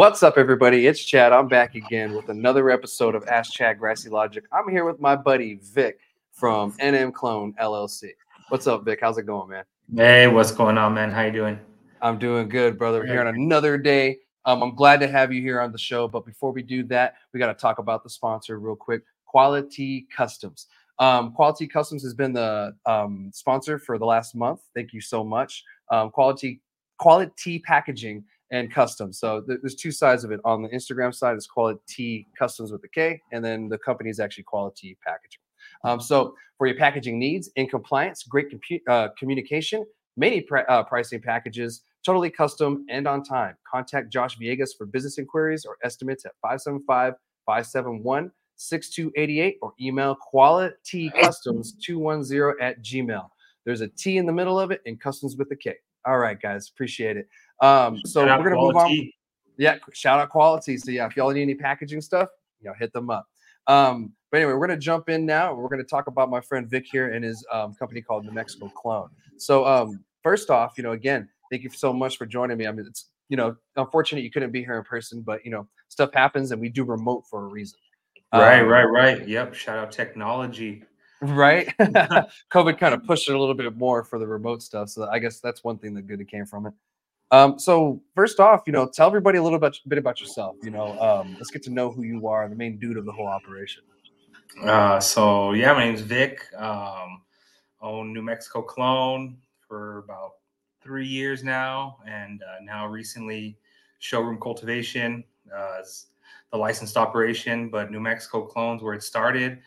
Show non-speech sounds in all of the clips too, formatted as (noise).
What's up, everybody? It's Chad. I'm back again with another episode of Ask Chad Grassy Logic. I'm here with my buddy Vic from NM Clone LLC. What's up, Vic? How's it going, man? Hey, what's going on, man? How you doing? I'm doing good, brother. We're here on another day. Um, I'm glad to have you here on the show. But before we do that, we got to talk about the sponsor real quick Quality Customs. Um, Koala T Kustoms has been the um, sponsor for the last month. Thank you so much. Um, quality Koala T Packaging and Customs. So th- there's two sides of it. On the Instagram side, it's Quality Customs with a K, and then the company is actually Koala T Packaging. Um, so for your packaging needs in compliance, great compu- uh, communication, many pr- uh, pricing packages, totally custom and on time. Contact Josh Villegas for business inquiries or estimates at 575 571 6288 or email qualitycustoms210 at gmail. There's a T in the middle of it and customs with a K. All right, guys, appreciate it. Um, so we're gonna move on. Yeah, shout out quality. So yeah, if y'all need any packaging stuff, you know, hit them up. Um, but anyway, we're gonna jump in now. We're gonna talk about my friend Vic here and his um, company called New Mexico Clone. So um, first off, you know, again, thank you so much for joining me. I mean, it's you know, unfortunate you couldn't be here in person, but you know, stuff happens and we do remote for a reason. Right, Um, right, right. Yep. Shout out technology. right. (laughs) (laughs) COVID kind of pushed it a little bit more for the remote stuff. So I guess that's one thing that good that came from it. Um, so first off, you know, tell everybody a little bit, bit about yourself. You know, um, let's get to know who you are, the main dude of the whole operation. Uh, so yeah, my name's Vic. Um, own New Mexico Clone for about three years now, and uh, now recently showroom cultivation uh, is the licensed operation. But New Mexico Clones, where it started,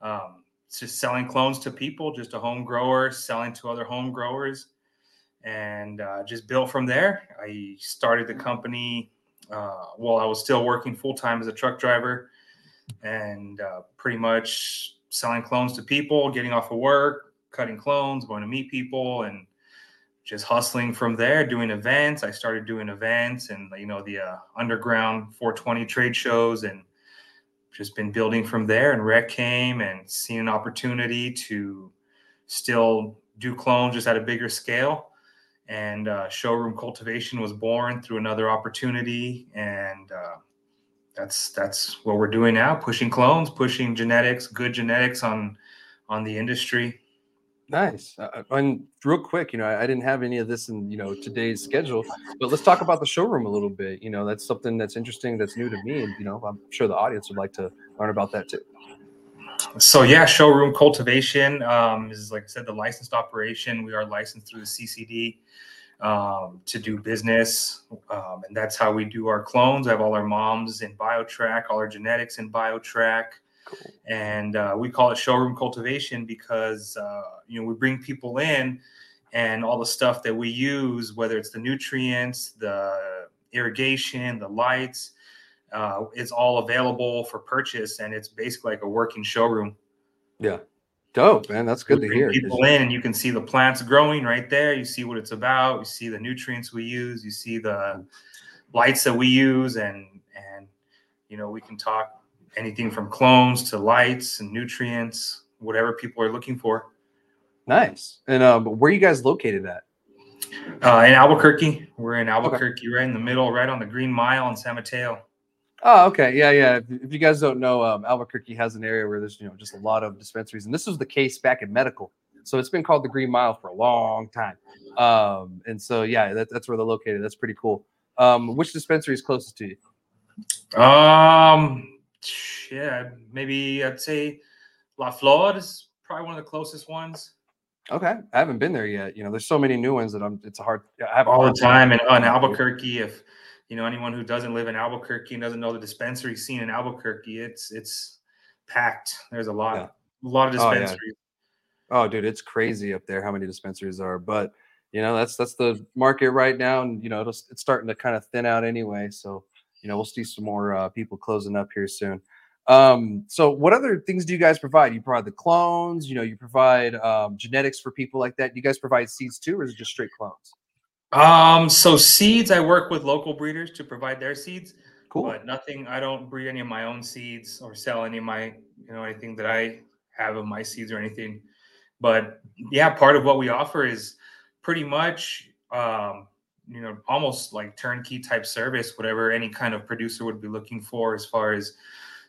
um, it's just selling clones to people, just a home grower selling to other home growers, and uh, just built from there. I started the company uh, while I was still working full time as a truck driver and uh, pretty much selling clones to people, getting off of work, cutting clones, going to meet people, and just hustling from there, doing events. I started doing events and you know the uh, underground 420 trade shows, and just been building from there. And Rec came and seen an opportunity to still do clones just at a bigger scale. And uh, showroom cultivation was born through another opportunity, and uh, that's that's what we're doing now pushing clones pushing genetics good genetics on on the industry Nice. Uh, and real quick, you know, I, I didn't have any of this in you know today's schedule, but let's talk about the showroom a little bit. You know, that's something that's interesting, that's new to me, and you know, I'm sure the audience would like to learn about that too. So yeah showroom cultivation um, is like i said the licensed operation. We are licensed through the ccd um, to do business um, and that's how we do our clones. I have all our moms in biotrack all our genetics in biotrack. And uh, we call it showroom cultivation because uh, you know we bring people in and all the stuff that we use whether it's the nutrients the irrigation the lights uh, it's all available for purchase and it's basically like a working showroom Yeah. Dope, man. That's good We to hear. people in and you can see the plants growing right there you see what it's about you see the nutrients we use you see the lights that we use and and you know we can talk anything from clones to lights and nutrients whatever people are looking for Nice. And um, where are you guys located at? uh, in albuquerque we're in albuquerque right in the middle right on the green mile in san mateo Oh, okay. Yeah, yeah. If, you guys don't know, um, Albuquerque has an area where there's you know just a lot of dispensaries, and this was the case back in medical. So it's been called the Green Mile for a long time. Um, and so yeah, that, that's where they're located. That's pretty cool. Um, which dispensary is closest to you? Um, yeah, maybe I'd say La Flor is probably one of the closest ones. Okay, I haven't been there yet. You know, there's so many new ones that I'm. It's a hard. I have All the time, and on Albuquerque, if you know anyone who doesn't live in Albuquerque and doesn't know the dispensary scene in Albuquerque, it's it's packed. There's a lot, Yeah. a lot of Oh, yeah. dispensaries. Oh, dude, it's crazy up there how many dispensaries are. But you know, that's that's the market right now, and you know, it'll, it's starting to kind of thin out anyway. So you know, we'll see some more uh, people closing up here soon. Um, so what other things do you guys provide? You provide the clones, you know, you provide um, genetics for people like that. Do you guys provide seeds too, or is it just straight clones? Um, so seeds, I work with local breeders to provide their seeds. Cool. But nothing. I don't breed any of my own seeds or sell any of my, you know, anything that I have of my seeds or anything. But yeah, part of what we offer is pretty much um, you know almost like turnkey type service, whatever any kind of producer would be looking for as far as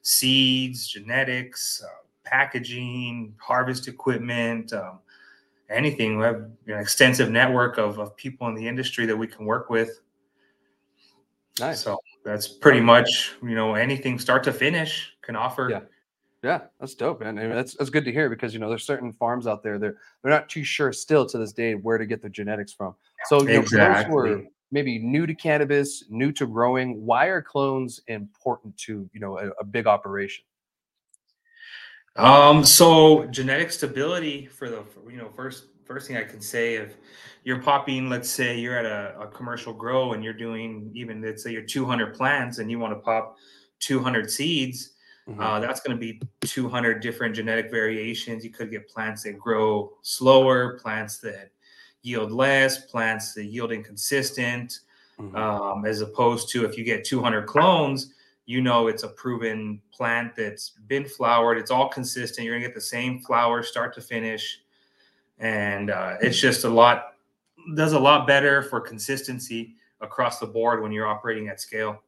seeds, genetics, uh, packaging, harvest equipment. Um, anything. We have an extensive network of, of people in the industry that we can work with. Nice. So that's pretty much, you know, anything start to finish can offer. Yeah. Yeah, that's dope, man. I mean, that's that's good to hear because you know there's certain farms out there they're they're not too sure still to this day where to get their genetics from. So you exactly. know, those were maybe new to cannabis, new to growing. Why are clones important to you know a, a big operation? Um, so genetic stability for the you know first first thing I can say if you're popping, let's say you're at a, a commercial grow and you're doing even let's say you're 200 plants and you want to pop 200 seeds, mm-hmm. uh, that's going to be 200 different genetic variations. You could get plants that grow slower, plants that yield less, plants that yield inconsistent, mm-hmm. um, as opposed to if you get 200 clones you know it's a proven plant that's been flowered. It's all consistent. You're gonna get the same flower start to finish, and uh, it's just a lot does a lot better for consistency across the board when you're operating at scale.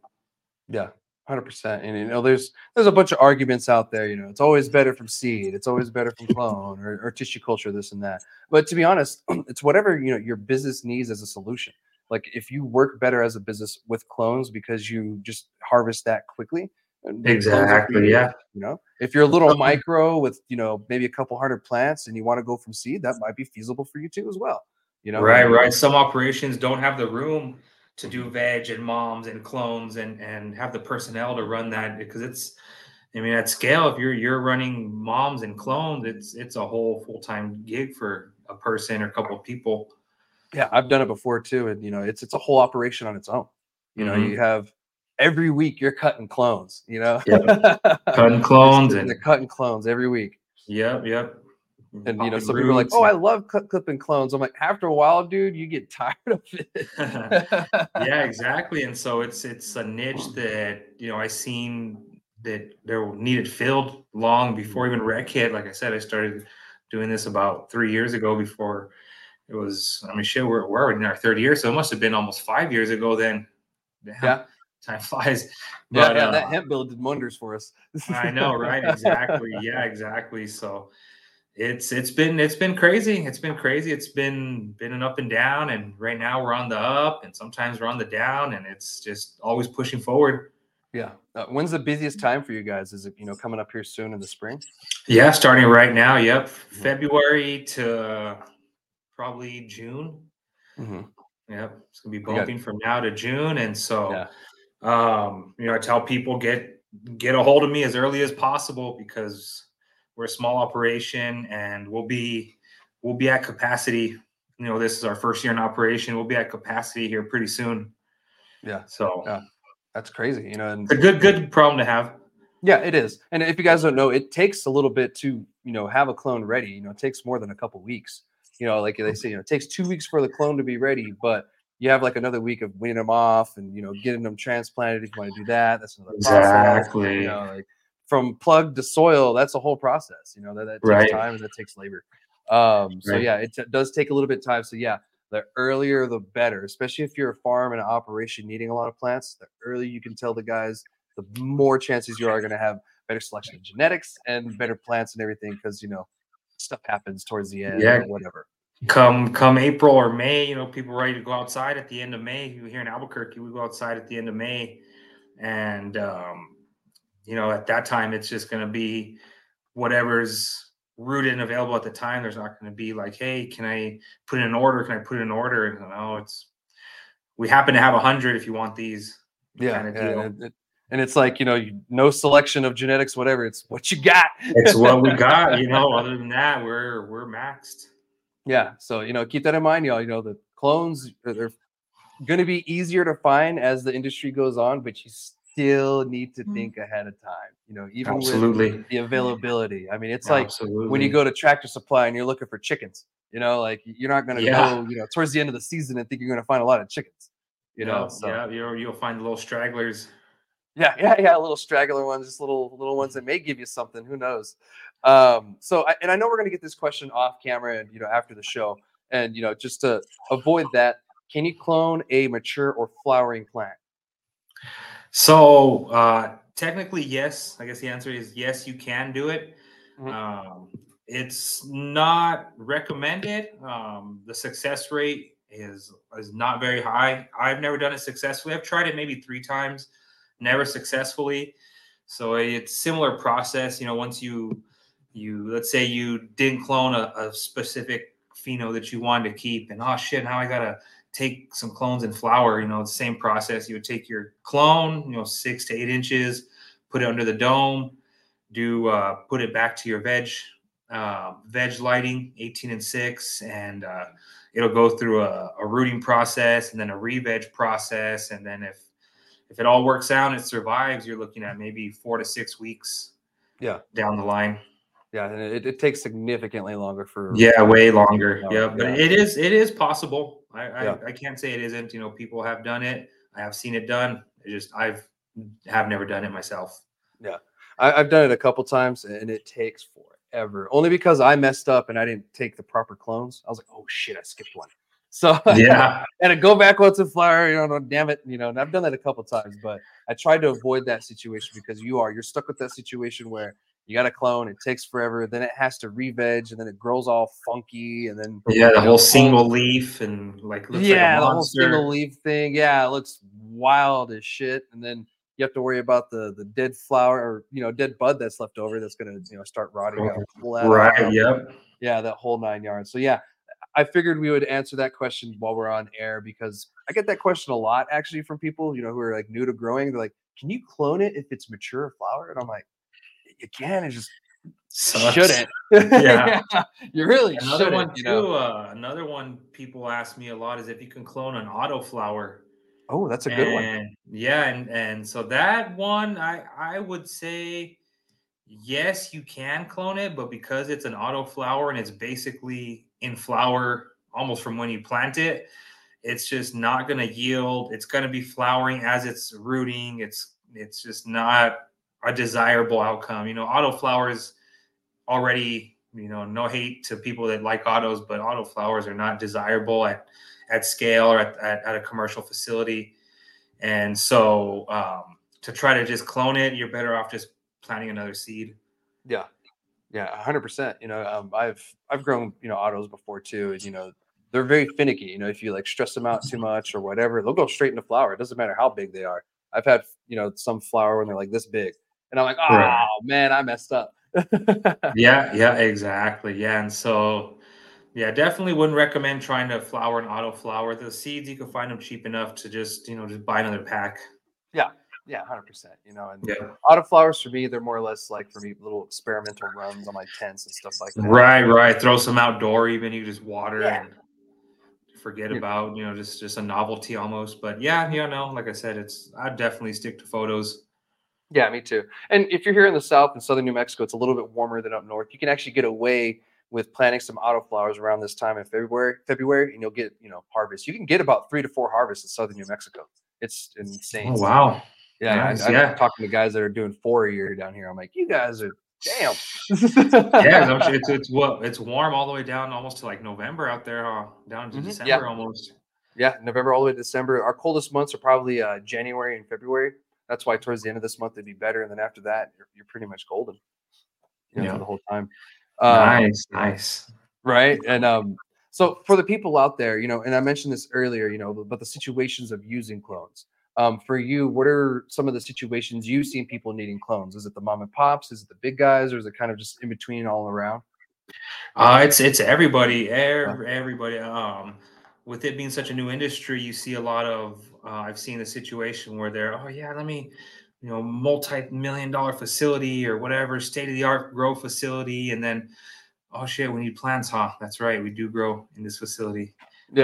Yeah, hundred percent. And you know, there's there's a bunch of arguments out there. You know, it's always better from seed. It's always better from clone or, or tissue culture. This and that. But to be honest, (clears throat) it's whatever you know your business needs as a solution like if you work better as a business with clones because you just harvest that quickly uh, exactly yeah. you know? If you're a little micro with you know maybe a couple hundred plants and you want to go from seed that might be feasible for you too as well you know? Right right. Some operations don't have the room to do mm-hmm. veg and moms and clones and and have the personnel to run that because it's I mean, at scale, if you're you're running moms and clones, it's it's a whole full time gig for a person or a couple of people. Yeah, I've done it before too, and you know, it's it's a whole operation on its own. You know, mm-hmm. you have every week you're cutting clones. You know, yep. cutting (laughs) clones and they're cutting clones every week. Yep, yep. And you know, some people are like, "Oh, I love clipping clones." I'm like, after a while, dude, you get (laughs) tired of it. (laughs) yeah, exactly. And so it's it's a niche that you know I seen that there needed filled long before even rec hit. Like I said, I started doing this about three years ago before it was I mean shit we're, we're already in our third year so it must have been almost five years ago then. Yeah. time flies. (laughs) But, yeah, yeah, that uh, hemp bill did wonders for us. (laughs) I know right? Exactly. Yeah exactly. So it's it's been it's been crazy. It's been crazy. It's been been an up and down and right now we're on the up and sometimes we're on the down and it's just always pushing forward. Yeah. Uh, when's the busiest time for you guys? Is it you know coming up here soon in the spring? Yeah starting right now. Yep. Mm-hmm. february to probably June. Mm-hmm. Yeah, it's gonna be bumping got- from now to June, and so yeah. um, you know, I tell people get get a hold of me as early as possible because we're a small operation and we'll be we'll be at capacity. You know, this is our first year in operation. We'll be at capacity here pretty soon. Yeah. So yeah, that's crazy. You know, and it's a good good problem to have. Yeah, it is. And if you guys don't know, it takes a little bit to you know have a clone ready. You know, it takes more than a couple weeks you know, like they say, you know, it takes two weeks for the clone to be ready, but you have like another week of weaning them off and you know getting them transplanted if you want to do that. That's another exactly. Process. You know, like from plug to soil, that's a whole process. You know that, that takes right. time and that takes labor. Um, so right. yeah, it t- does take a little bit of time. So yeah, the earlier the better, especially if you're a farm and an operation needing a lot of plants. The earlier you can tell the guys, the more chances you are going to have better selection of genetics and better plants and everything because you know stuff happens towards the end yeah. or whatever. Come come April or May, you know, people ready to go outside at the end of May. Here in Albuquerque, we go outside at the end of May, and um, you know, at that time, it's just going to be whatever's rooted and available at the time. There's not going to be like, hey, can I put in an order? Can I put in an order? And no, it's we happen to have a hundred if you want these. Yeah, yeah and it's like you know no selection of genetics whatever it's what you got it's what we (laughs) got you know other than that we're we're maxed yeah so you know keep that in mind y'all you know the clones they're going to be easier to find as the industry goes on but you still need to mm. think ahead of time you know even Absolutely. with the availability i mean it's like when you go to tractor supply and you're looking for chickens you know like you're not going to yeah. go you know towards the end of the season and think you're going to find a lot of chickens you know so. yeah you'll, you'll find little stragglers yeah, yeah, yeah. Little straggler ones, just little little ones that may give you something. Who knows? Um, so, I, and I know we're going to get this question off camera, and you know, after the show, and you know, just to avoid that, can you clone a mature or flowering plant? So uh, technically, yes. I guess the answer is yes. You can do it. Mhm. Um, it's not recommended. Um, the success rate is is not very high. I've never done it successfully. I've tried it maybe three times, never successfully. So it's similar process. You know, once you you let's say you didn't clone a, a specific pheno that you wanted to keep, and oh shit, now I gotta take some clones and flower. You know, the same process. You would take your clone, you know, six to eight inches, put it under the dome, do uh, put it back to your veg uh, veg lighting, 18 and six, and uh, it'll go through a, a rooting process and then a re-veg process, and then if if it all works out and it survives, you're looking at maybe four to six weeks. Yeah. down the line. Yeah, and it, it takes significantly longer for Yeah, way longer. Yeah, but yeah. it is it is possible. I, I Yeah. I can't say it isn't. You know, people have done it. I have seen it done. It just I've have never done it myself. I, I've done it a couple times and it takes forever. Only because I messed up and I didn't take the proper clones. I was like, oh shit, I skipped one. So (laughs) Yeah, and to go back once a flower, you know, no, damn it, you know, and I've done that a couple times, but I tried to avoid that situation because you are you're stuck with that situation where you got a clone, it takes forever, then it has to re-veg, and then it grows all funky, and then yeah. The whole single leaf and like looks yeah, like the whole single leaf thing. Yeah, it looks wild as shit. And then you have to worry about the the dead flower or you know dead bud that's left over that's gonna you know start rotting out. Right. out. Yep. Yeah, that whole nine yards. So yeah, I figured we would answer that question while we're on air because I get that question a lot actually from people you know who are like new to growing. They're like, "Can you clone it if it's mature flower?" And I'm like, "You can, it just Sucks. shouldn't." (laughs) Yeah. you really Another shouldn't. one you too. know? Uh, another one people ask me a lot is if you can clone an autoflower. Oh, that's a good one. Yeah, and and so that one I I would say yes, you can clone it, but because it's an auto flower and it's basically in flower almost from when you plant it, it's just not going to yield. It's going to be flowering as it's rooting. It's it's just not a desirable outcome. You know, auto flowers already, you know, no hate to people that like autos, but auto flowers are not desirable at at scale or at, at, at a commercial facility. And so um, to try to just clone it, you're better off just planting another seed. Yeah, yeah, hundred percent. You know, um, I've I've grown you know autos before too, and you know they're very finicky. You know, if you like stress them out too (laughs) much or whatever, they'll go straight into flower. It doesn't matter how big they are. I've had you know some flower when they're like this big, and I'm like, oh Right. man, I messed up. (laughs) Yeah, yeah, exactly. Yeah. And so, yeah, definitely wouldn't recommend trying to flower an auto flower. The seeds, you can find them cheap enough to just, you know, just buy another pack. yeah, hundred percent. You know, and Yeah. auto flowers for me, they're more or less like for me little experimental runs on my tents and stuff like that. Right, right. Throw some outdoor, even you just water Yeah. and forget Yeah. about, you know, just just a novelty almost. But yeah, yeah, no, like I said, it's I'd definitely stick to photos. Yeah, me too. And if you're here in the south in southern New Mexico, it's a little bit warmer than up north. You can actually get away with planting some autoflowers around this time in February, February, and you'll get, you know, harvest. You can get about three to four harvests in southern New Mexico. It's oh, insane. Oh wow. Yeah, nice, I, I'm talking to guys that are doing four a year down here. I'm like, you guys are damn. Yeah, (laughs) it's it's what it's warm all the way down almost to like November out there, huh? Down to Mhm, December yeah. almost. Yeah, November all the way to December. Our coldest months are probably uh, January and February. That's why towards the end of this month it'd be better, and then after that you're, you're pretty much golden. You know, Yeah. the whole time. Um, nice, nice. right and um so for the people out there you know and i mentioned this earlier you know but the situations of using clones um for you what are some of the situations you've seen people needing clones is it the mom and pops is it the big guys or is it kind of just in between all around Uh, it's it's everybody, ev- everybody. Um, with it being such a new industry, you see a lot of. Uh, I've seen the situation where they're, oh yeah, let me, you know, multi-million dollar facility or whatever, state of the art grow facility, and then, oh shit, we need plants, huh? That's right, we do grow in this facility,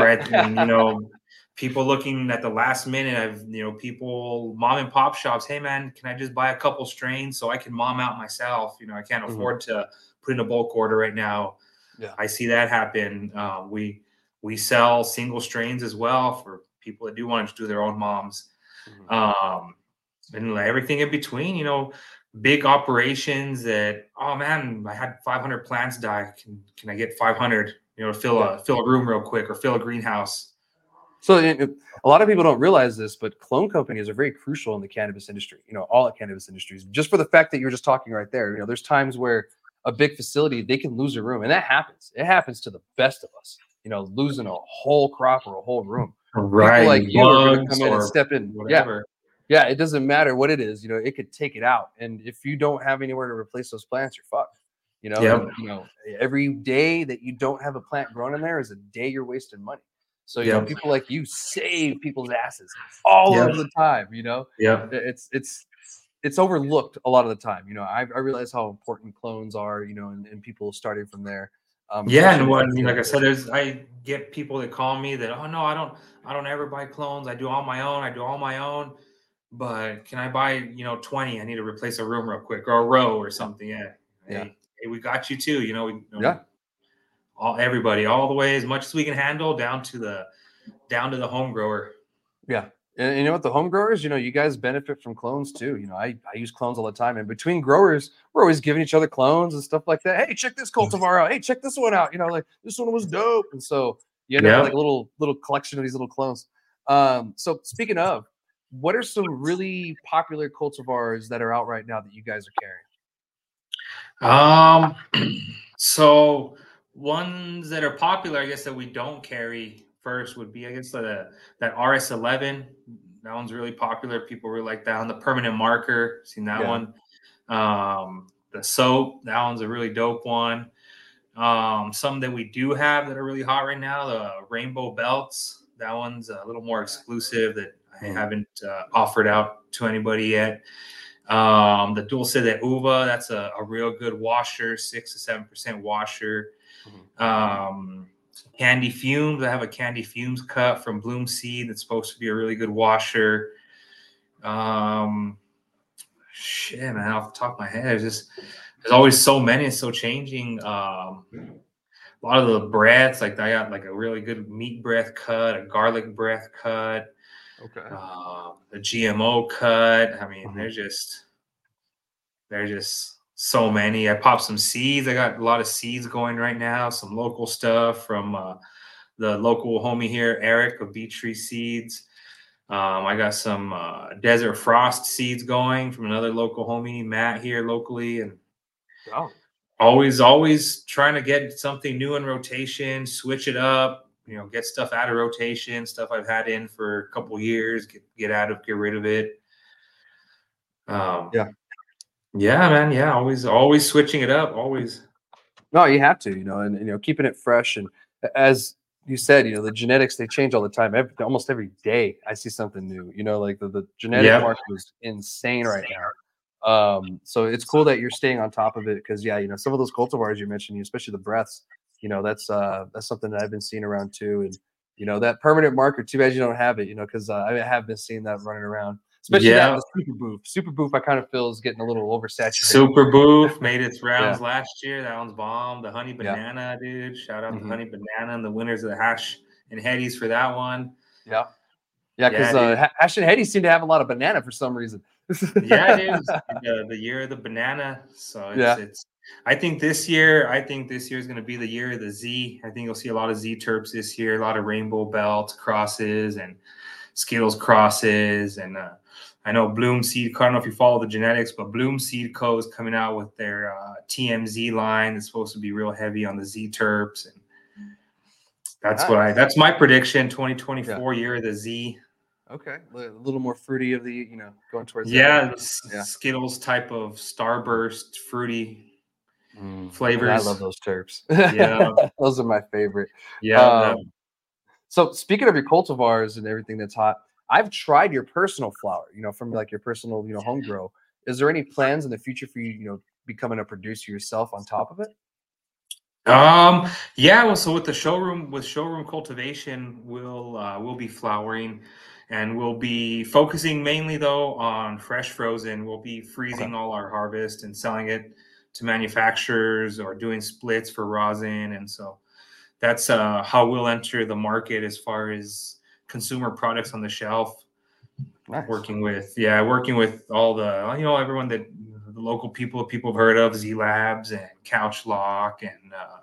right? And you know, people looking at the last minute. I've you know, people, mom and pop shops. Hey man, can I just buy a couple strains so I can mom out myself? You know, I can't Mhm. afford to put in a bulk order right now. Yeah. I see that happen. Um, we we sell single strains as well for people that do want to do their own moms. Mhm. Um, and everything in between, you know, big operations that oh man, I had 500 plants die. Can can I get 500? You know, to fill a fill a room real quick or fill a greenhouse. So it, a lot of people don't realize this, but clone companies are very crucial in the cannabis industry. You know, all the cannabis industries. Just for the fact that you're just talking right there. You know, there's times where a big facility they can lose a room, and that happens. It happens to the best of us. You know, losing a whole crop or a whole room. Right. People like you are going to come in and step in. Yeah, Whatever. yeah. It doesn't matter what it is. You know, it could take it out, and if you don't have anywhere to replace those plants, you're fucked. You know, Yep. you know, every day that you don't have a plant grown in there is a day you're wasting money. So you know, people like you save people's asses all Yep. of the time. You know, Yeah. it's it's it's overlooked a lot of the time. You know, I, I realize how important clones are. You know, and, and people starting from there. Um, Yeah, and what I mean, like I said, there's I get people that call me that oh no, I don't I don't ever buy clones. I do all my own. I do all my own. But can I buy you know twenty? I need to replace a room real quick or a row or something. Yeah, Yeah. Hey, hey, we got you too. You know, we, you know, Yeah. All everybody all the way as much as we can handle down to the down to the home grower. Yeah. And you know what? The home growers, you know, you guys benefit from clones too. You know, I, I use clones all the time. And between growers, we're always giving each other clones and stuff like that. Hey, check this cultivar out. Hey, check this one out. You know, like this one was dope. And so you end up Yeah. like a little little collection of these little clones. Um, so speaking of, what are some really popular cultivars that are out right now that you guys are carrying? Um, (clears throat) so ones that are popular, I guess that we don't carry first would be, I guess, the that RS11. That one's really popular. People really like that one. The permanent marker, seen that Yeah. one. Um, the soap, that one's a really dope one. Um, some that we do have that are really hot right now, the rainbow belts. That one's a little more exclusive that I Mhm. haven't uh, offered out to anybody yet. Um, the Dulce de Uva, that's a, a real good washer, six to seven percent washer. Um, candy fumes, I have a candy fumes cut from Bloom Seed that's supposed to be a really good washer. Um, shit, man, off the top of my head, there's just there's always so many, it's so changing. Um, a lot of the breaths, like I got like a really good meat breath cut, a garlic breath cut Okay. uh, the GMO cut. I mean, Mhm. they're just they're just so many. I popped some seeds. I got a lot of seeds going right now. Some local stuff from uh, the local homie here, Eric of Beach Tree Seeds. Um, I got some uh, Desert Frost seeds going from another local homie, Matt here locally, and always always trying to get something new in rotation switch it up you know get stuff out of rotation stuff i've had in for a couple years get, get out of get rid of it um Yeah. Yeah man yeah always always switching it up always No, you have to, you know, and, and, you know, keeping it fresh. And as you said, you know, the genetics they change all the time. Every, almost every day, I see something new. You know, like the, the genetic Yeah. market is insane right now. Um, so it's cool that you're staying on top of it because, yeah, you know, some of those cultivars you mentioned, especially the breaths, you know, that's uh that's something that I've been seeing around too. And you know, that permanent marker. Too bad you don't have it, you know, because uh, I have been seeing that running around. Especially Yeah. that the super boof. Super boof, I kind of feel is getting a little oversaturated. super boof made its (laughs) rounds last year that one's bomb the honey Yeah. banana dude shout out Mhm. to honey banana and the winners of the hash and headies for that one Yeah. Yeah, because Yeah, uh, Hash and Hetty seem to have a lot of banana for some reason. (laughs) yeah, it is the, the year of the banana. So it's, Yeah. it's I think this year, I think this year is going to be the year of the Z. I think you'll see a lot of Z terps this year, a lot of rainbow belt crosses and Skittles crosses. And uh, I know Bloom Seed Co. I don't know if you follow the genetics, but Bloom Seed Co. is coming out with their uh, TMZ line. It's supposed to be real heavy on the Z terps. And that's what I, that's my prediction 2024 year of the Z. Okay, a little more fruity of the, you know, going towards. Yeah, the S- Yeah. Skittles type of starburst fruity Mm, man, I love those terps. (laughs) Yeah. those are my favorite. Yeah, Um, So speaking of your cultivars and everything that's hot, I've tried your personal flower. You know, from like your personal, you know, home grow. Is there any plans in the future for you, you know, becoming a producer yourself on top of it? Um, yeah, well, so with the showroom with showroom cultivation, we'll uh, we'll be flowering and we'll be focusing mainly though on fresh frozen. We'll be freezing all our harvest and selling it to manufacturers or doing splits for rosin. And so that's uh, how we'll enter the market as far as consumer products on the shelf. Nice. working with yeah working with all the you know everyone that the local people people have heard of z labs and couch lock and uh,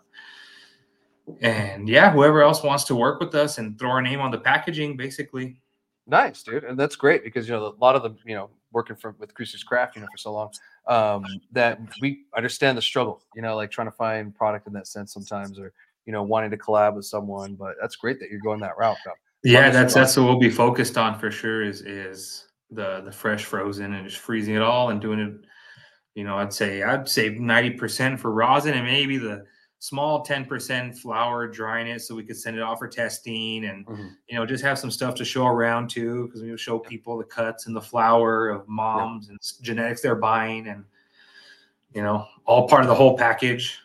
and yeah, whoever else wants to work with us and throw our name on the packaging, basically. Nice, dude, and that's great because you know a lot of the you know working from with Cruces Craft, you know, for so long, um, that we understand the struggle. You know, like trying to find product in that sense sometimes, or you know, wanting to collab with someone. But that's great that you're going that route. Though. Yeah, that's that's what we'll be focused on for sure. Is is the the fresh frozen and just freezing it all and doing it. You know, I'd say I'd say ninety percent for rosin and maybe the small 10% flour drying it so we could send it off for testing and mm-hmm. you know just have some stuff to show around too because we will show people the cuts and the flour of moms yeah. and genetics they're buying and you know all part of the whole package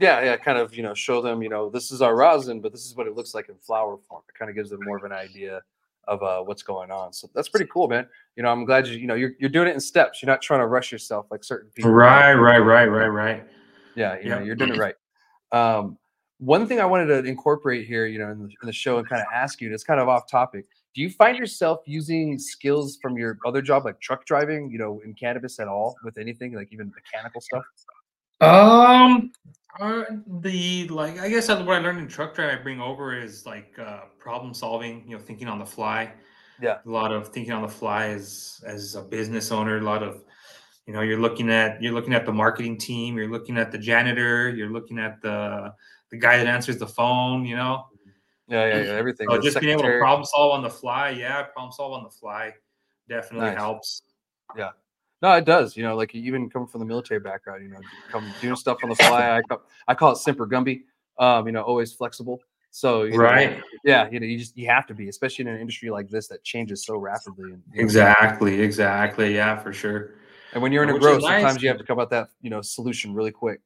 yeah yeah kind of you know show them you know this is our rosin but this is what it looks like in flower form. It kind of gives them more of an idea of uh, what's going on. So that's pretty cool man. You know i'm glad you you know you're, you're doing it in steps. You're not trying to rush yourself like certain people right right right right right. Yeah you know you're doing it right. Um, one thing I wanted to incorporate here, you know, in the, in the show and kind of ask you, and it's kind of off topic. Do you find yourself using skills from your other job, like truck driving, you know, in cannabis at all with anything, like even mechanical stuff? Um, uh, the like, I guess what I learned in truck driving, I bring over is like uh, problem solving, you know, thinking on the fly. Yeah, a lot of thinking on the fly as as a business owner, a lot of you know you're looking at you're looking at the marketing team you're looking at the janitor you're looking at the the guy that answers the phone you know? Yeah yeah, yeah everything. so just being able to problem solve on the fly yeah problem solve on the fly definitely nice. helps. Yeah no it does you know like even coming from the military background you know come doing stuff on the fly i call, I call it semper gumby um you know always flexible so right, know, yeah, you know, you just you have to be, especially in an industry like this that changes so rapidly. And, exactly, exactly, yeah, for sure. And when you're in a growth, nice. sometimes you have to come up that you know solution really quick.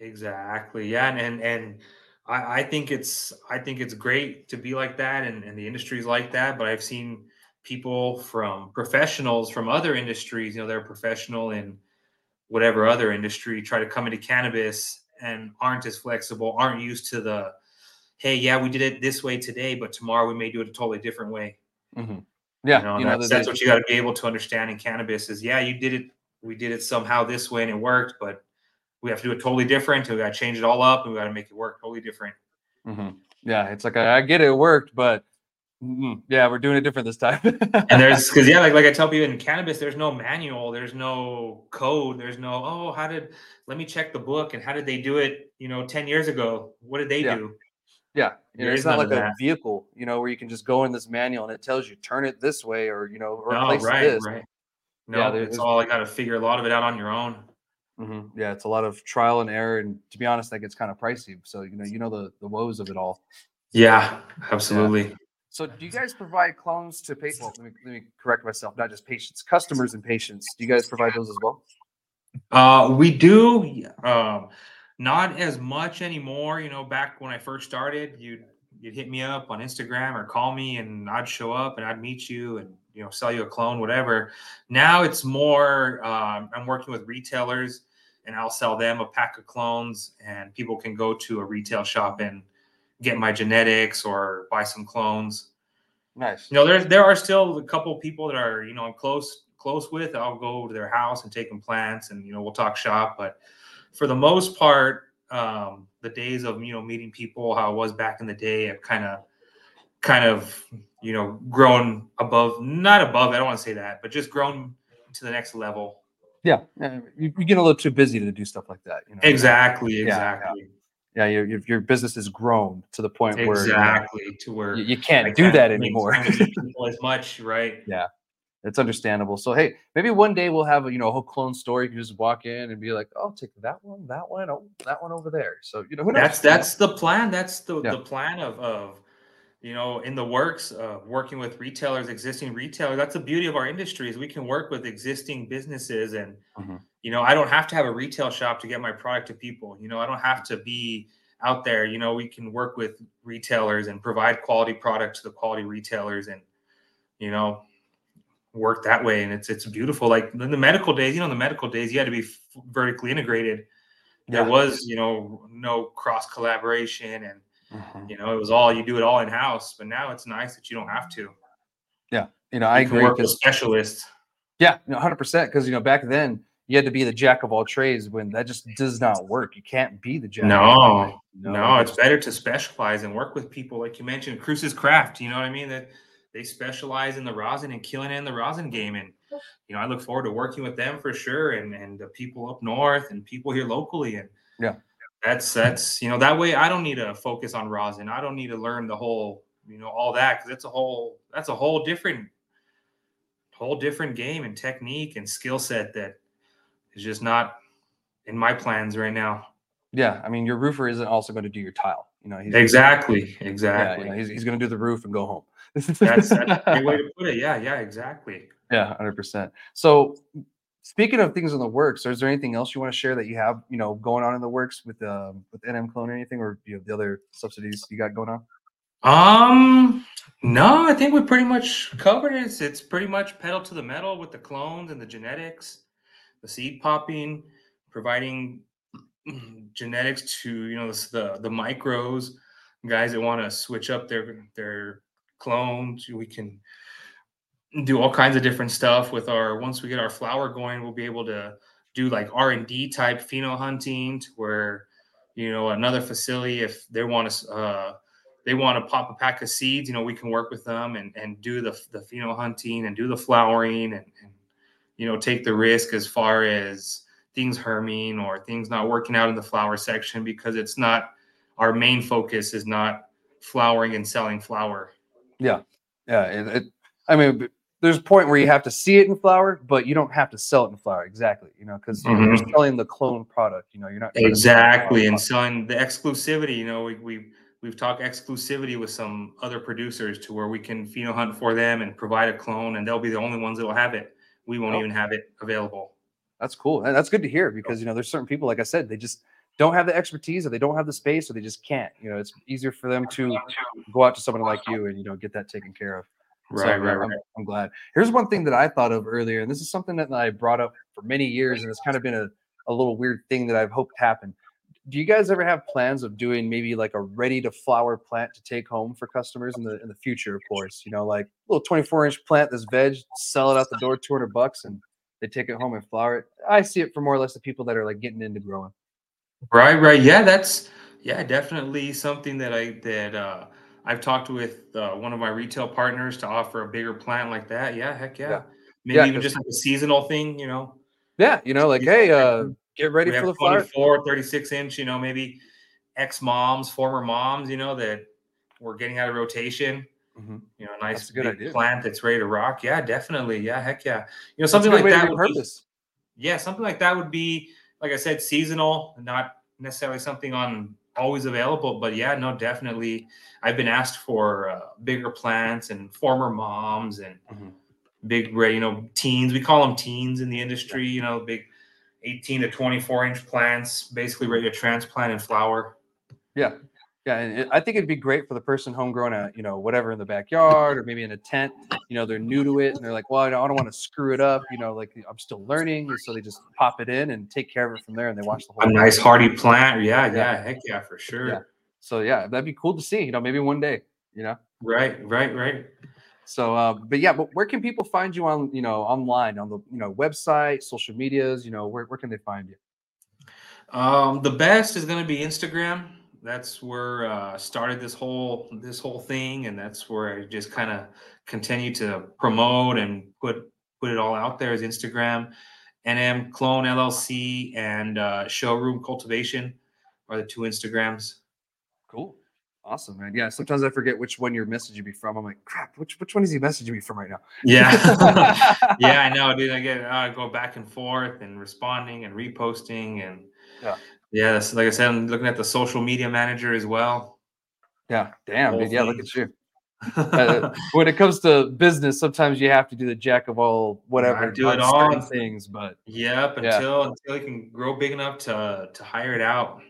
Exactly. Yeah, and and, and I, I think it's I think it's great to be like that, and, and the industry's like that. But I've seen people from professionals from other industries, you know, they're professional in whatever other industry, try to come into cannabis and aren't as flexible, aren't used to the, hey, yeah, we did it this way today, but tomorrow we may do it a totally different way. Mm-hmm. Yeah, you know, you know that's, that's what you got to be able to understand in cannabis is yeah, you did it we did it somehow this way and it worked, but we have to do it totally different. We got to change it all up and we got to make it work totally different. Mm-hmm. Yeah, it's like I, I, get it, it worked, but mm, yeah, we're doing it different this time. (laughs) and there's because yeah, like like I tell people in cannabis, there's no manual, there's no code, there's no oh how did let me check the book and how did they do it? You know, ten years ago, what did they yeah. do? Yeah, you know, it's not like a that. vehicle, you know, where you can just go in this manual and it tells you turn it this way or you know replace no, right, this. Right. No, yeah, it's all I got to figure a lot of it out on your own. Mm-hmm. Yeah, it's a lot of trial and error, and to be honest, that gets kind of pricey. So you know, you know the the woes of it all. Yeah, absolutely. Yeah. So, do you (laughs) guys provide clones to patients? Well, let me, let me correct myself. Not just patients, customers and patients. Do you guys provide those as well? Uh, we do. Um, not as much anymore. You know, back when I first started, you'd you'd hit me up on Instagram or call me, and I'd show up and I'd meet you and you know sell you a clone whatever now it's more um, i'm working with retailers and i'll sell them a pack of clones and people can go to a retail shop and get my genetics or buy some clones. Nice. You know there's there are still a couple people that are you know i'm close close with. I'll go to their house and take them plants and you know we'll talk shop. But for the most part um, the days of you know meeting people how it was back in the day have kind of kind of you know grown above not above i don't want to say that but just grown to the next level. Yeah. You, you get a little too busy to do stuff like that you know? Exactly exactly yeah, yeah. Yeah, your, your business has grown to the point exactly, where exactly you know, to where you, you can't do that anymore as much right yeah it's understandable. So hey, maybe one day we'll have a you know a whole clone store. You can just walk in and be like, "Oh, take that one, that one, oh, that one over there." So you know, that's that's the plan. That's the yeah. the plan of of you know in the works uh, working with retailers existing retailers. That's the beauty of our industry is we can work with existing businesses and mm-hmm. you know i don't have to have a retail shop to get my product to people. You know i don't have to be out there. You know we can work with retailers and provide quality product to the quality retailers and you know work that way. And it's it's beautiful. Like in the medical days you know in the medical days you had to be vertically integrated. There yeah. was you know no cross collaboration and Mm-hmm. You know, it was all you do it all in house, but now it's nice that you don't have to. Yeah, you know, I agree. Work with specialists. Yeah, you know, hundred percent. Because you know, back then, you had to be the jack of all trades when that just does not work. You can't be the jack. No, no, no it's better to specialize and work with people like you mentioned, Cruces Craft. You know what I mean? That they specialize in the rosin and killing in the rosin game. And you know, I look forward to working with them for sure, and and the people up north and people here locally. And yeah, that's that's you know that way I don't need to focus on rosin. I don't need to learn the whole you know all that because it's a whole that's a whole different whole different game and technique and skill set that is just not in my plans right now. Yeah, I mean, your roofer isn't also going to do your tile. You know, he's exactly, exactly. Yeah, you know, he's, he's going to do the roof and go home. that's, that's a way to (laughs) put it. Yeah, yeah, exactly. Yeah, hundred percent. So, speaking of things in the works, is there anything else you want to share that you have, you know, going on in the works with um with NM Clone or anything, or you know, the other subsidies you got going on? Um, no, I think we pretty much covered it. It's, it's pretty much pedal to the metal with the clones and the genetics the seed popping, providing genetics to you know the the micros, guys that want to switch up their their clones. We can do all kinds of different stuff with our. Once we get our flower going, we'll be able to do like R and D type pheno hunting, to where you know another facility if they want to. Uh, they want to pop a pack of seeds, you know, we can work with them and, and do the, the pheno hunting and do the flowering and, and you know, take the risk as far as things herming or things not working out in the flower section because it's not our main focus is not flowering and selling flower. Yeah. Yeah. It, it, I mean, there's a point where you have to see it in flower, but you don't have to sell it in flower. Exactly. You know, because mm-hmm. you're selling the clone product, you know, you're not exactly and selling the exclusivity, you know, we, we, we've talked exclusivity with some other producers to where we can pheno hunt for them and provide a clone and they'll be the only ones that will have it we won't oh. even have it available. That's cool. And that's good to hear because you know there's certain people, like I said, they just don't have the expertise or they don't have the space or they just can't. You know, it's easier for them to go out to someone like you and you know get that taken care of. Right, so, right, right. I'm, I'm, glad. Here's one thing that I thought of earlier, and this is something that I brought up for many years, and it's kind of been a, a little weird thing that I've hoped happened. Do you guys ever have plans of doing maybe like a ready to flower plant to take home for customers in the in the future? Of course, you know, like a little 24 inch plant, this veg, sell it out the door, 200 bucks, and they take it home and flower it. I see it for more or less the people that are like getting into growing. Right, right. Yeah, that's yeah, definitely something that I that uh I've talked with uh, one of my retail partners to offer a bigger plant like that. Yeah, heck yeah. yeah. Maybe yeah, even just like a seasonal thing, you know. Yeah, you know, like hey, uh get ready for the 24, 36 inch, you know, maybe ex moms, former moms, you know, that were getting out of rotation Mm-hmm. You know, a nice good idea. plant that's ready to rock. Yeah, definitely. Yeah, heck yeah. You know, something like that. Would purpose. Be, yeah, something like that would be, like I said, seasonal, not necessarily something on always available. But yeah, no, definitely. I've been asked for uh, bigger plants and former moms and mm-hmm. big, you know, teens. We call them teens in the industry. You know, big 18 to 24 inch plants, basically ready to transplant and flower. Yeah, yeah, and it, I think it'd be great for the person homegrown at you know whatever in the backyard or maybe in a tent. You know, they're new to it and they're like, well, I don't, don't want to screw it up. You know, like I'm still learning, and so they just pop it in and take care of it from there, and they watch the whole. A nice hardy plant, yeah, yeah, yeah, heck yeah, for sure. Yeah. So yeah, that'd be cool to see. You know, maybe one day. You know. Right, right, right. So, uh, but yeah, but where can people find you on, you know, online on the, you know, website, social medias, you know, where, where can they find you? Um, the best is going to be Instagram that's where uh, started this whole this whole thing, and that's where I just kind of continue to promote and put put it all out there. Is Instagram, NM Clone LLC, and uh, Showroom Cultivation are the two Instagrams. Cool. Awesome, man. Yeah, sometimes I forget which one you're messaging me from. I'm like, crap, which which one is he messaging me from right now? Yeah, (laughs) yeah, I know, dude. I get uh, go back and forth and responding and reposting and yeah. Yes, like I said, I'm looking at the social media manager as well. Yeah, damn, dude. Yeah, look at you. uh, (laughs) when it comes to business, sometimes you have to do the jack of all whatever. do it all things, but yep, until yeah. until you can grow big enough to to hire it out.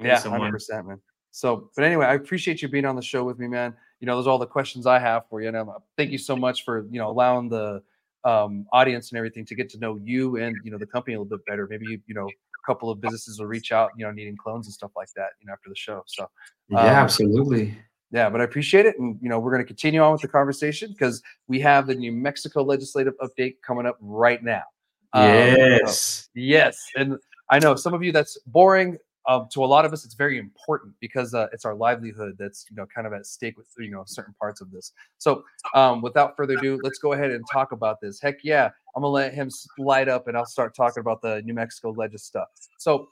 Yeah, hundred percent, man. So, but anyway, I appreciate you being on the show with me, man. You know, those are all the questions I have for you, and um, thank you so much for you know allowing the um, audience and everything to get to know you and you know the company a little bit better. Maybe you, you know couple of businesses will reach out, you know, needing clones and stuff like that, you know, after the show. So um, yeah, absolutely. Yeah, but I appreciate it, and you know, we're going to continue on with the conversation because we have the New Mexico legislative update coming up right now. Um, so- Yes. yes, and I know some of you that's boring. Um, to a lot of us, it's very important because uh, it's our livelihood that's you know kind of at stake with you know certain parts of this. So, um, without further ado, let's go ahead and talk about this. Heck yeah, I'm gonna let him light up, and I'll start talking about the New Mexico Legis stuff. So,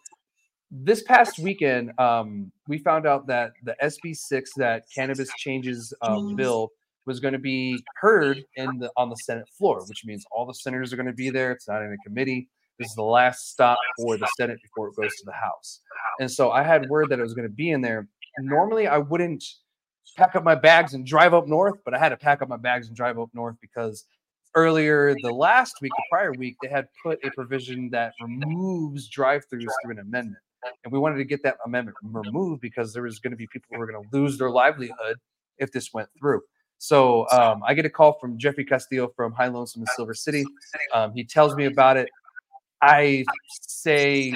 this past weekend, um, we found out that the SB6, that cannabis changes um, bill, was going to be heard in the on the Senate floor, which means all the senators are going to be there. It's not in a committee. This is the last stop for the Senate before it goes to the House. And so I had word that it was going to be in there. Normally, I wouldn't pack up my bags and drive up north, but I had to pack up my bags and drive up north because earlier the last week, the (laughs) prior week, they had put a provision that removes drive-throughs through an amendment. And we wanted to get that amendment removed because there was going to be people who were going to lose their livelihood if this went through. So um, I get a call from Jeffrey Castillo from High Lonesome in Silver City. Um, he tells me about it. I say,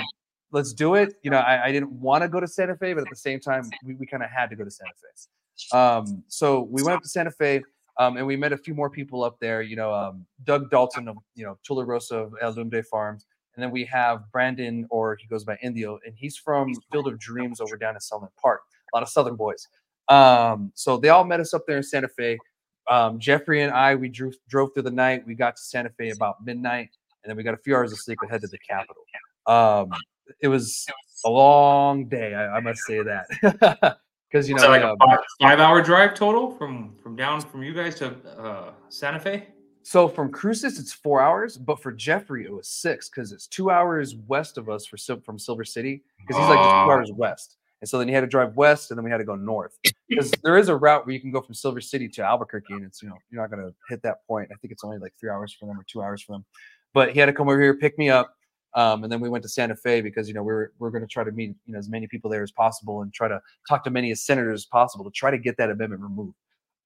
let's do it. You know, I, I didn't want to go to Santa Fe, but at the same time, we, we kind of had to go to Santa Fe. Um, so we went up to Santa Fe um, and we met a few more people up there. You know, um, Doug Dalton of, you know, Tularosa of El Lumde Farms. And then we have Brandon, or he goes by Indio, and he's from Field of Dreams over down in Sunland Park. A lot of Southern boys. Um, so they all met us up there in Santa Fe. Um, Jeffrey and I, we drove drove through the night. We got to Santa Fe about midnight, and then we got a few hours of sleep and head to the Capitol. Um, it was a long day, I, I must say that, (laughs) because you know, like a five, five hour drive total from from down from you guys to uh, Santa Fe? so from Cruces it's four hours, but for Jeffrey it was six because it's two hours west of us for from Silver City because he's like just two Oh. hours west, and so then he had to drive west, and then we had to go north because there is a route where you can go from Silver City to Albuquerque, and it's you know you're not gonna hit that point. I think it's only like three hours for them or two hours for them, but he had to come over here pick me up, um, and then we went to Santa Fe because you know we we're we're gonna try to meet you know as many people there as possible and try to talk to many as senators as possible to try to get that amendment removed.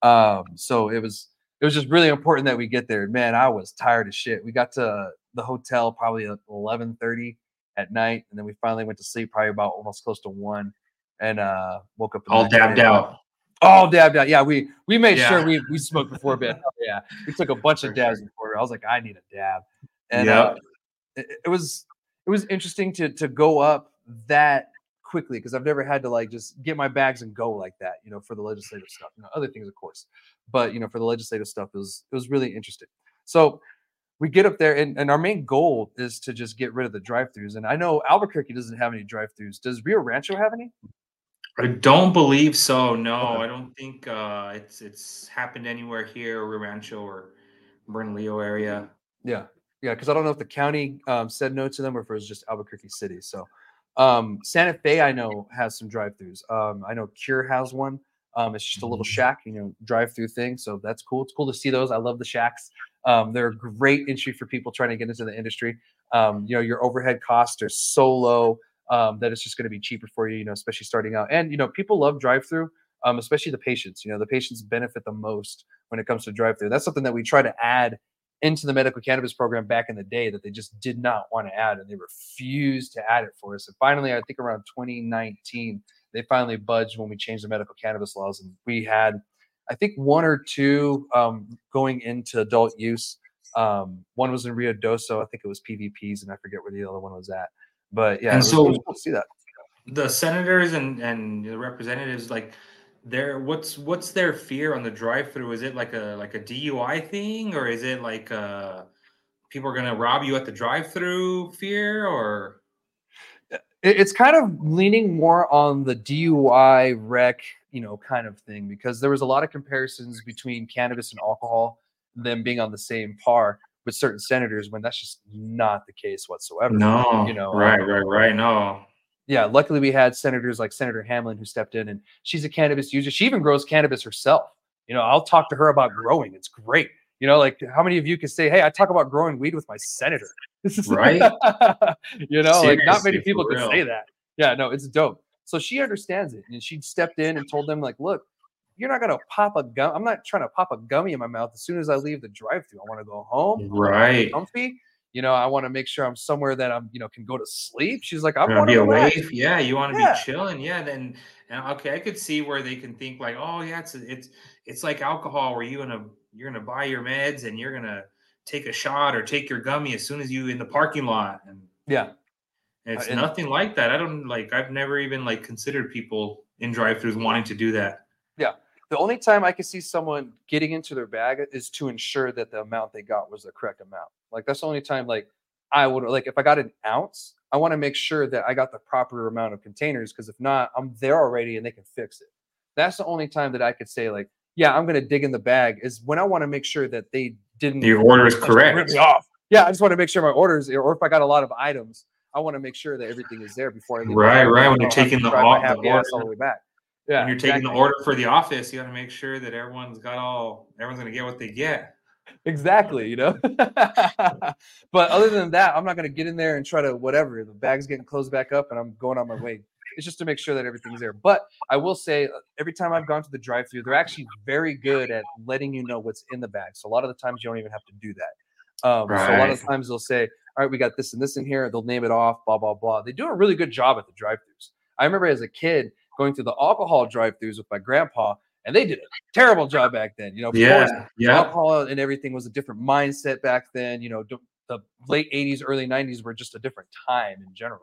Um, so it was it was just really important that we get there. Man, I was tired as shit. We got to the hotel probably at eleven thirty at night, and then we finally went to sleep probably about almost close to one, and uh woke up All dabbed out. All dabbed out. Yeah, we we made sure we we smoked before bed. Yeah, we took a bunch of dabs before. I was like, I need a dab, and Yep. uh, it, it was it was interesting to to go up that quickly because I've never had to like just get my bags and go like that, you know, for the legislative stuff. You know, other things, of course, but you know, for the legislative stuff, it was it was really interesting. So we get up there, and, and our main goal is to just get rid of the drive-throughs. And I know Albuquerque doesn't have any drive-throughs. Does Rio Rancho have any? I don't believe so. No, Okay. I don't think uh, it's it's happened anywhere here, Rio Rancho or Bernalillo area. Yeah, yeah, because I don't know if the county um, said no to them or if it was just Albuquerque City. So um, Santa Fe, I know has some drive-throughs. Um, I know Cure has one. Um, it's just a little Mhm. shack, you know, drive-through thing. So that's cool. It's cool to see those. I love the shacks. Um, they're a great entry for people trying to get into the industry. Um, you know, your overhead costs are so low um, that it's just going to be cheaper for you. You know, especially starting out. And you know, people love drive-through. Um, especially the patients. You know, the patients benefit the most when it comes to drive-through. That's something that we try to add into the medical cannabis program back in the day that they just did not want to add and they refused to add it for us. And finally, I think around 2019, they finally budged when we changed the medical cannabis laws. And we had, I think, one or two um, going into adult use. Um, one was in Rio Doso. I think it was PVPs, and I forget where the other one was at. But yeah, And it was, it so- cool see that. The senators and and the representatives, like, their what's what's their fear on the drive-through? Is it like a like a DUI thing, or is it like uh people are gonna rob you at the drive-through fear, or it's kind of leaning more on the DUI wreck, you know, kind of thing because there was a lot of comparisons between cannabis and alcohol, them being on the same par with certain senators when that's just not the case whatsoever. no? you know, right, um, right, right. No, Yeah, luckily we had senators like Senator Hamlin who stepped in and she's a cannabis user. She even grows cannabis herself. You know, I'll talk to her about growing. It's great. You know, like how many of you can say, "Hey, I talk about growing weed with my senator." (laughs) This is Right? (laughs) you know, like not many people can say that. Yeah, no, it's dope. So she understands it, and she stepped in and told them, like, "Look, you're not gonna pop a gum. I'm not trying to pop a gummy in my mouth as soon as I leave the drive-through. I want to go home. I wanna be right. comfy. You know, I want to make sure I'm somewhere that I'm, you know, can go to sleep." She's like, "I You want want to to be away? relax." Yeah, you want to Yeah. be chilling. Yeah, then and okay, I could see where they can think like, oh yeah, it's it's it's like alcohol where you're gonna you're gonna buy your meds and you're gonna take a shot or take your gummy as soon as you in the parking lot and yeah it's Uh, and- nothing like that i don't like i've never even like considered people in drive-throughs wanting to do that the only time I could see someone getting into their bag is to ensure that the amount they got was the correct amount. Like that's the only time like I would like if I got an ounce, I want to make sure that I got the proper amount of containers because if not, I'm there already and they can fix it. That's the only time that I could say like, yeah, I'm gonna dig in the bag is when I want to make sure that they didn't your order is (laughs) correct off. Yeah, I just want to make sure my orders or if I got a lot of items, I want to make sure that everything is there before I leave. Right, right, when you're don't have to taking the au- the ass all the way back. Yeah, when you're taking exactly. the order for the office you got to make sure that everyone's got all everyone's gonna get what they get. Exactly you know? (laughs) But other than that i'm not going to get in there and try to whatever the bag's getting closed back up and i'm going on my way. It's just to make sure that everything's there. But i will say uh, every time i've gone to the drive through they're actually very good at letting you know what's in the bag. So a lot of the times you don't even have to do that. Um, so a lot of Right. times they'll say all right we got this and this in here they'll name it off blah blah blah. They do a really good job at the drive throughs i remember as a kid going to the alcohol drive throughs with my grandpa and they did a terrible job back then you know course, yeah yeah alcohol and everything was a different mindset back then. You know, d- the late 80s, early 90s were just a different time in general.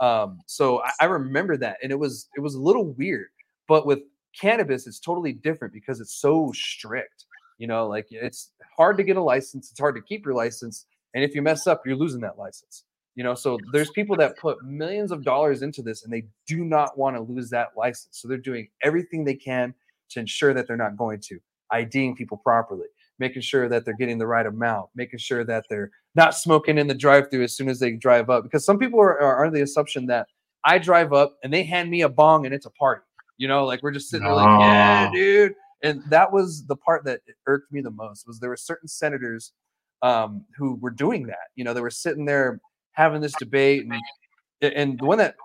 Um, so I, I remember that, and it was it was a little weird. But with cannabis, it's totally different because it's so strict. You know, like it's hard to get a license, it's hard to keep your license, and if you mess up, you're losing that license. You know, so there's people that put millions of dollars into this, and they do not want to lose that license. So they're doing everything they can to ensure that they're not going to. IDing people properly, making sure that they're getting the right amount, making sure that they're not smoking in the drive-through as soon as they drive up. Because some people are, are under the assumption that I drive up and they hand me a bong and it's a party. You know, like we're just sitting there like, yeah, dude. And that was the part that irked me the most was there were certain senators um, who were doing that. You know, they were sitting there having this debate and and the one that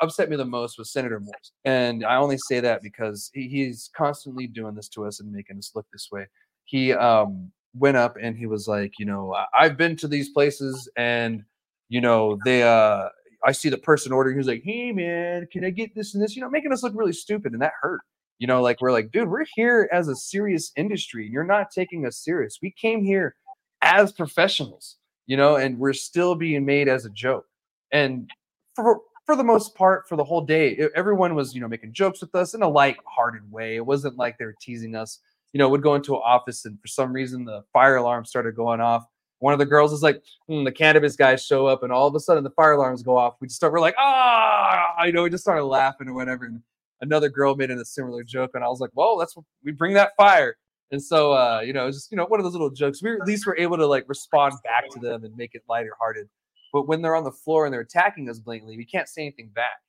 upset me the most was Senator Morse. And I only say that because he, he's constantly doing this to us and making us look this way. He um, went up and he was like, you know, "I- I've been to these places and, you know, they, uh, I see the person ordering. He's like, hey, man, can I get this and this? You know, making us look really stupid. And that hurt. You know, like we're like, dude, we're here as a serious industry. And you're not taking us serious. We came here as professionals, you know, and we're still being made as a joke. And for for the most part, for the whole day, everyone was, you know, making jokes with us in a light-hearted way. It wasn't like they were teasing us. You know, would go into an office and for some reason the fire alarm started going off. One of the girls is like, "Hmm, the cannabis guys show up, and all of a sudden the fire alarms go off. We just start, we're like, ah, you know, we just started laughing or whatever. And another girl made a similar joke, and I was like, well, that's what we bring that fire. And so, uh, you know, it's just you know, one of those little jokes. We at least were able to like respond back to them and make it lighter hearted. But when they're on the floor and they're attacking us blatantly, we can't say anything back.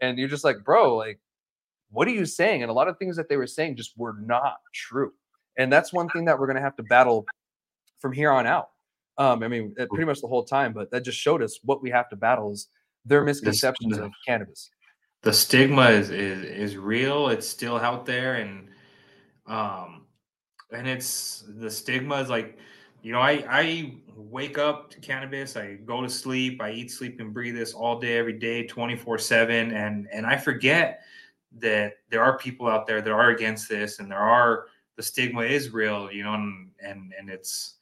And you're just like, bro, like, what are you saying? And a lot of things that they were saying just were not true. And that's one thing that we're gonna have to battle from here on out. Um, I mean, uh, pretty much the whole time, but that just showed us what we have to battle is their misconceptions the- of cannabis. the stigma is, is is real it's still out there and um and it's the stigma is like you know i i wake up to cannabis i go to sleep i eat sleep and breathe this all day every day 24 7 and and i forget that there are people out there that are against this and there are the stigma is real you know and and, and it's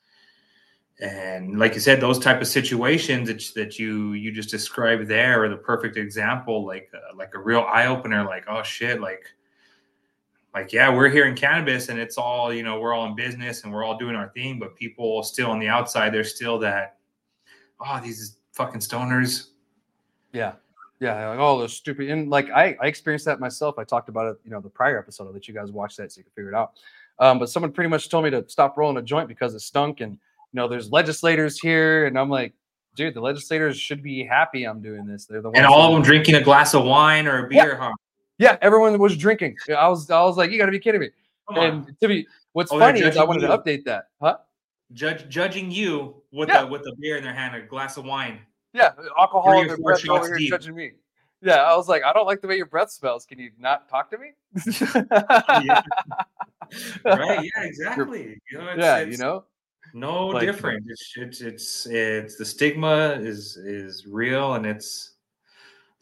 and like you said those type of situations that, that you you just described there are the perfect example like uh, like a real eye-opener like oh shit like like yeah we're here in cannabis and it's all you know we're all in business and we're all doing our thing but people still on the outside there's still that oh these fucking stoners Yeah. Yeah. Like, oh, those stupid. And like, I, I experienced that myself. I talked about it, you know, the prior episode. I'll let you guys watch that so you can figure it out. Um, but someone pretty much told me to stop rolling a joint because it stunk. And, you know, there's legislators here. And I'm like, dude, the legislators should be happy I'm doing this. They're the ones and all of them drinking a glass of wine or a Yeah. beer huh? Yeah. Everyone was drinking. I was, I was like, you got to be kidding me. Come on. And to be, what's Oh, funny is I wanted to update that. Huh? Judge, judging you with Yeah. the with the beer in their hand a glass of wine Yeah. Alcohol in their breath over here oh, deep. judging me. Yeah. I was like, I don't like the way your breath smells. Can you not talk to me? yeah. (laughs) right yeah exactly you know, it's, yeah. it's You know? no Like- different it's, it's it's it's the stigma is is real and it's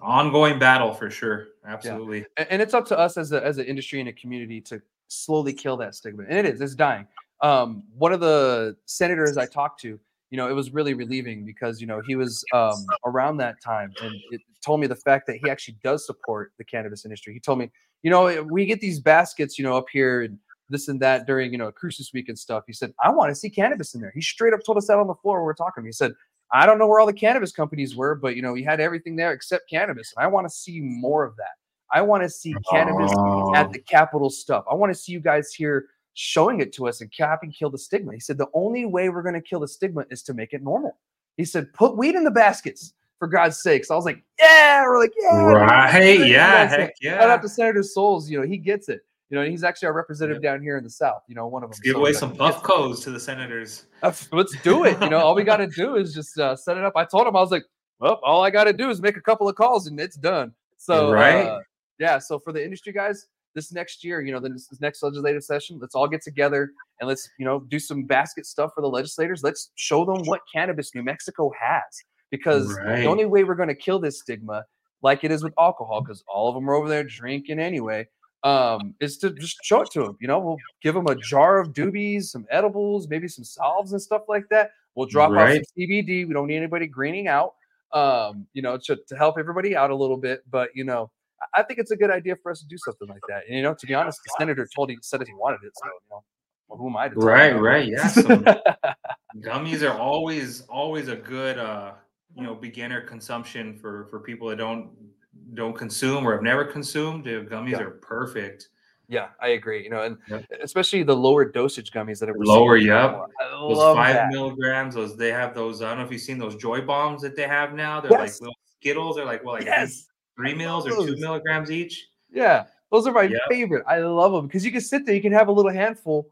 ongoing battle for sure absolutely A- and it's up to us as a as an industry and a community to slowly kill that stigma and it is it's dying um, one of the senators I talked to, you know, it was really relieving because you know he was um, around that time, and it told me the fact that he actually does support the cannabis industry. He told me, you know, we get these baskets, you know, up here and this and that during you know Christmas week and stuff. He said, I want to see cannabis in there. He straight up told us that on the floor we are talking. He said, I don't know where all the cannabis companies were, but you know, he had everything there except cannabis, and I want to see more of that. I want to see cannabis oh. at the Capitol stuff. I want to see you guys here showing it to us and cap and kill the stigma. He said the only way we're going to kill the stigma is to make it normal. He said, put weed in the baskets for God's sakes. I was like, yeah, we're like, yeah, right, yeah, heck yeah. Shout out to Senator Soules. You know, he gets it. You know, he's actually our representative down here in the South. You know, one of them. Let's give so away some Puffcos to the senators. let's do it. You know, all we got to do is just uh, set it up. I told him I was like, well, all I got to do is make a couple of calls and it's done. So right, uh, yeah. So for the industry guys, this next year, you know, this, this next legislative session, let's all get together and let's, you know, do some basket stuff for the legislators. Let's show them what cannabis New Mexico has. Because right. the only way we're going to kill this stigma, like it is with alcohol, because all of them are over there drinking anyway, um, is to just show it to them. You know, we'll give them a jar of doobies, some edibles, maybe some salves and stuff like that. We'll drop right. off some CBD. We don't need anybody greening out, um, you know, to, to help everybody out a little bit. But, you know, I think it's a good idea for us to do something like that. And, you know, to be honest, the senator told he said that he wanted it. So, you know, well, who am I to Right, right. Yeah. (laughs) So gummies are always, always a good, uh, you know, beginner consumption for, for people that don't, don't consume or have never consumed. The gummies yeah. are perfect. Yeah, I agree. You know, and yep. especially the lower dosage gummies that are lower. Yep, those five that. milligrams. Those they have those. I don't know if you've seen those joy bombs that they have now. They're yes. like little Skittles. They're like well, like yes three mils or two milligrams each. Yeah, those are my yep. favorite. I love them because you can sit there, you can have a little handful,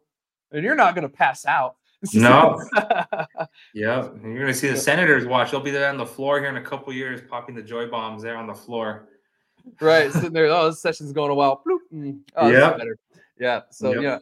and you're not going to pass out. (laughs) No. (laughs) yeah, you're going to see the senators watch. They'll be there on the floor here in a couple years, popping the joy bombs there on the floor. Right, sitting there. Oh, this session's going a while. Mm. Oh, yeah. Yeah. So yep. yeah,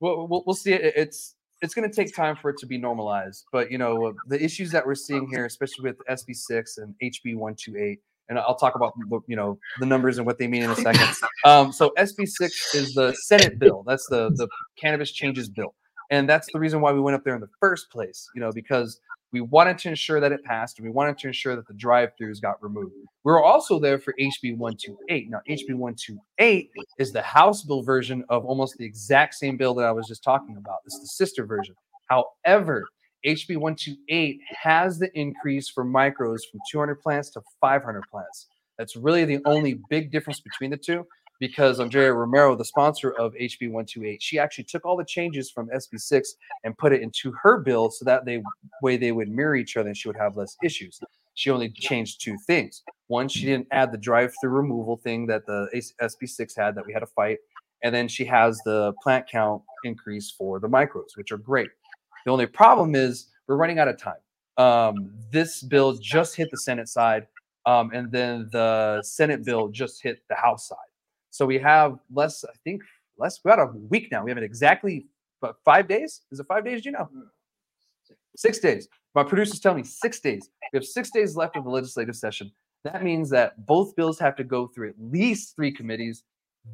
we'll, we'll, we'll see. It. It's it's going to take time for it to be normalized. But you know, the issues that we're seeing here, especially with SB6 and HB 128, and I'll talk about the, you know the numbers and what they mean in a second. (laughs) Um, so SB6 is the Senate bill. That's the the cannabis changes bill, and that's the reason why we went up there in the first place. You know, because we wanted to ensure that it passed, and we wanted to ensure that the drive-throughs got removed. We were also there for HB 128. Now, HB 128 is the House bill version of almost the exact same bill that I was just talking about. It's the sister version. However, HB 128 has the increase for micros from 200 plants to 500 plants. That's really the only big difference between the two because Andrea Romero, the sponsor of HB 128, she actually took all the changes from SB6 and put it into her bill so that they way they would mirror each other and she would have less issues. She only changed two things. One, she didn't add the drive-through removal thing that the SB6 had that we had to fight, and then she has the plant count increase for the micros, which are great. The only problem is we're running out of time. Um, this bill just hit the Senate side, um, and then the Senate bill just hit the House side. So we have less, I think, less We're about a week now. We have it exactly but five days. Is it five days? Do you know? Six days. My producers tell me six days. We have six days left of the legislative session. That means that both bills have to go through at least three committees,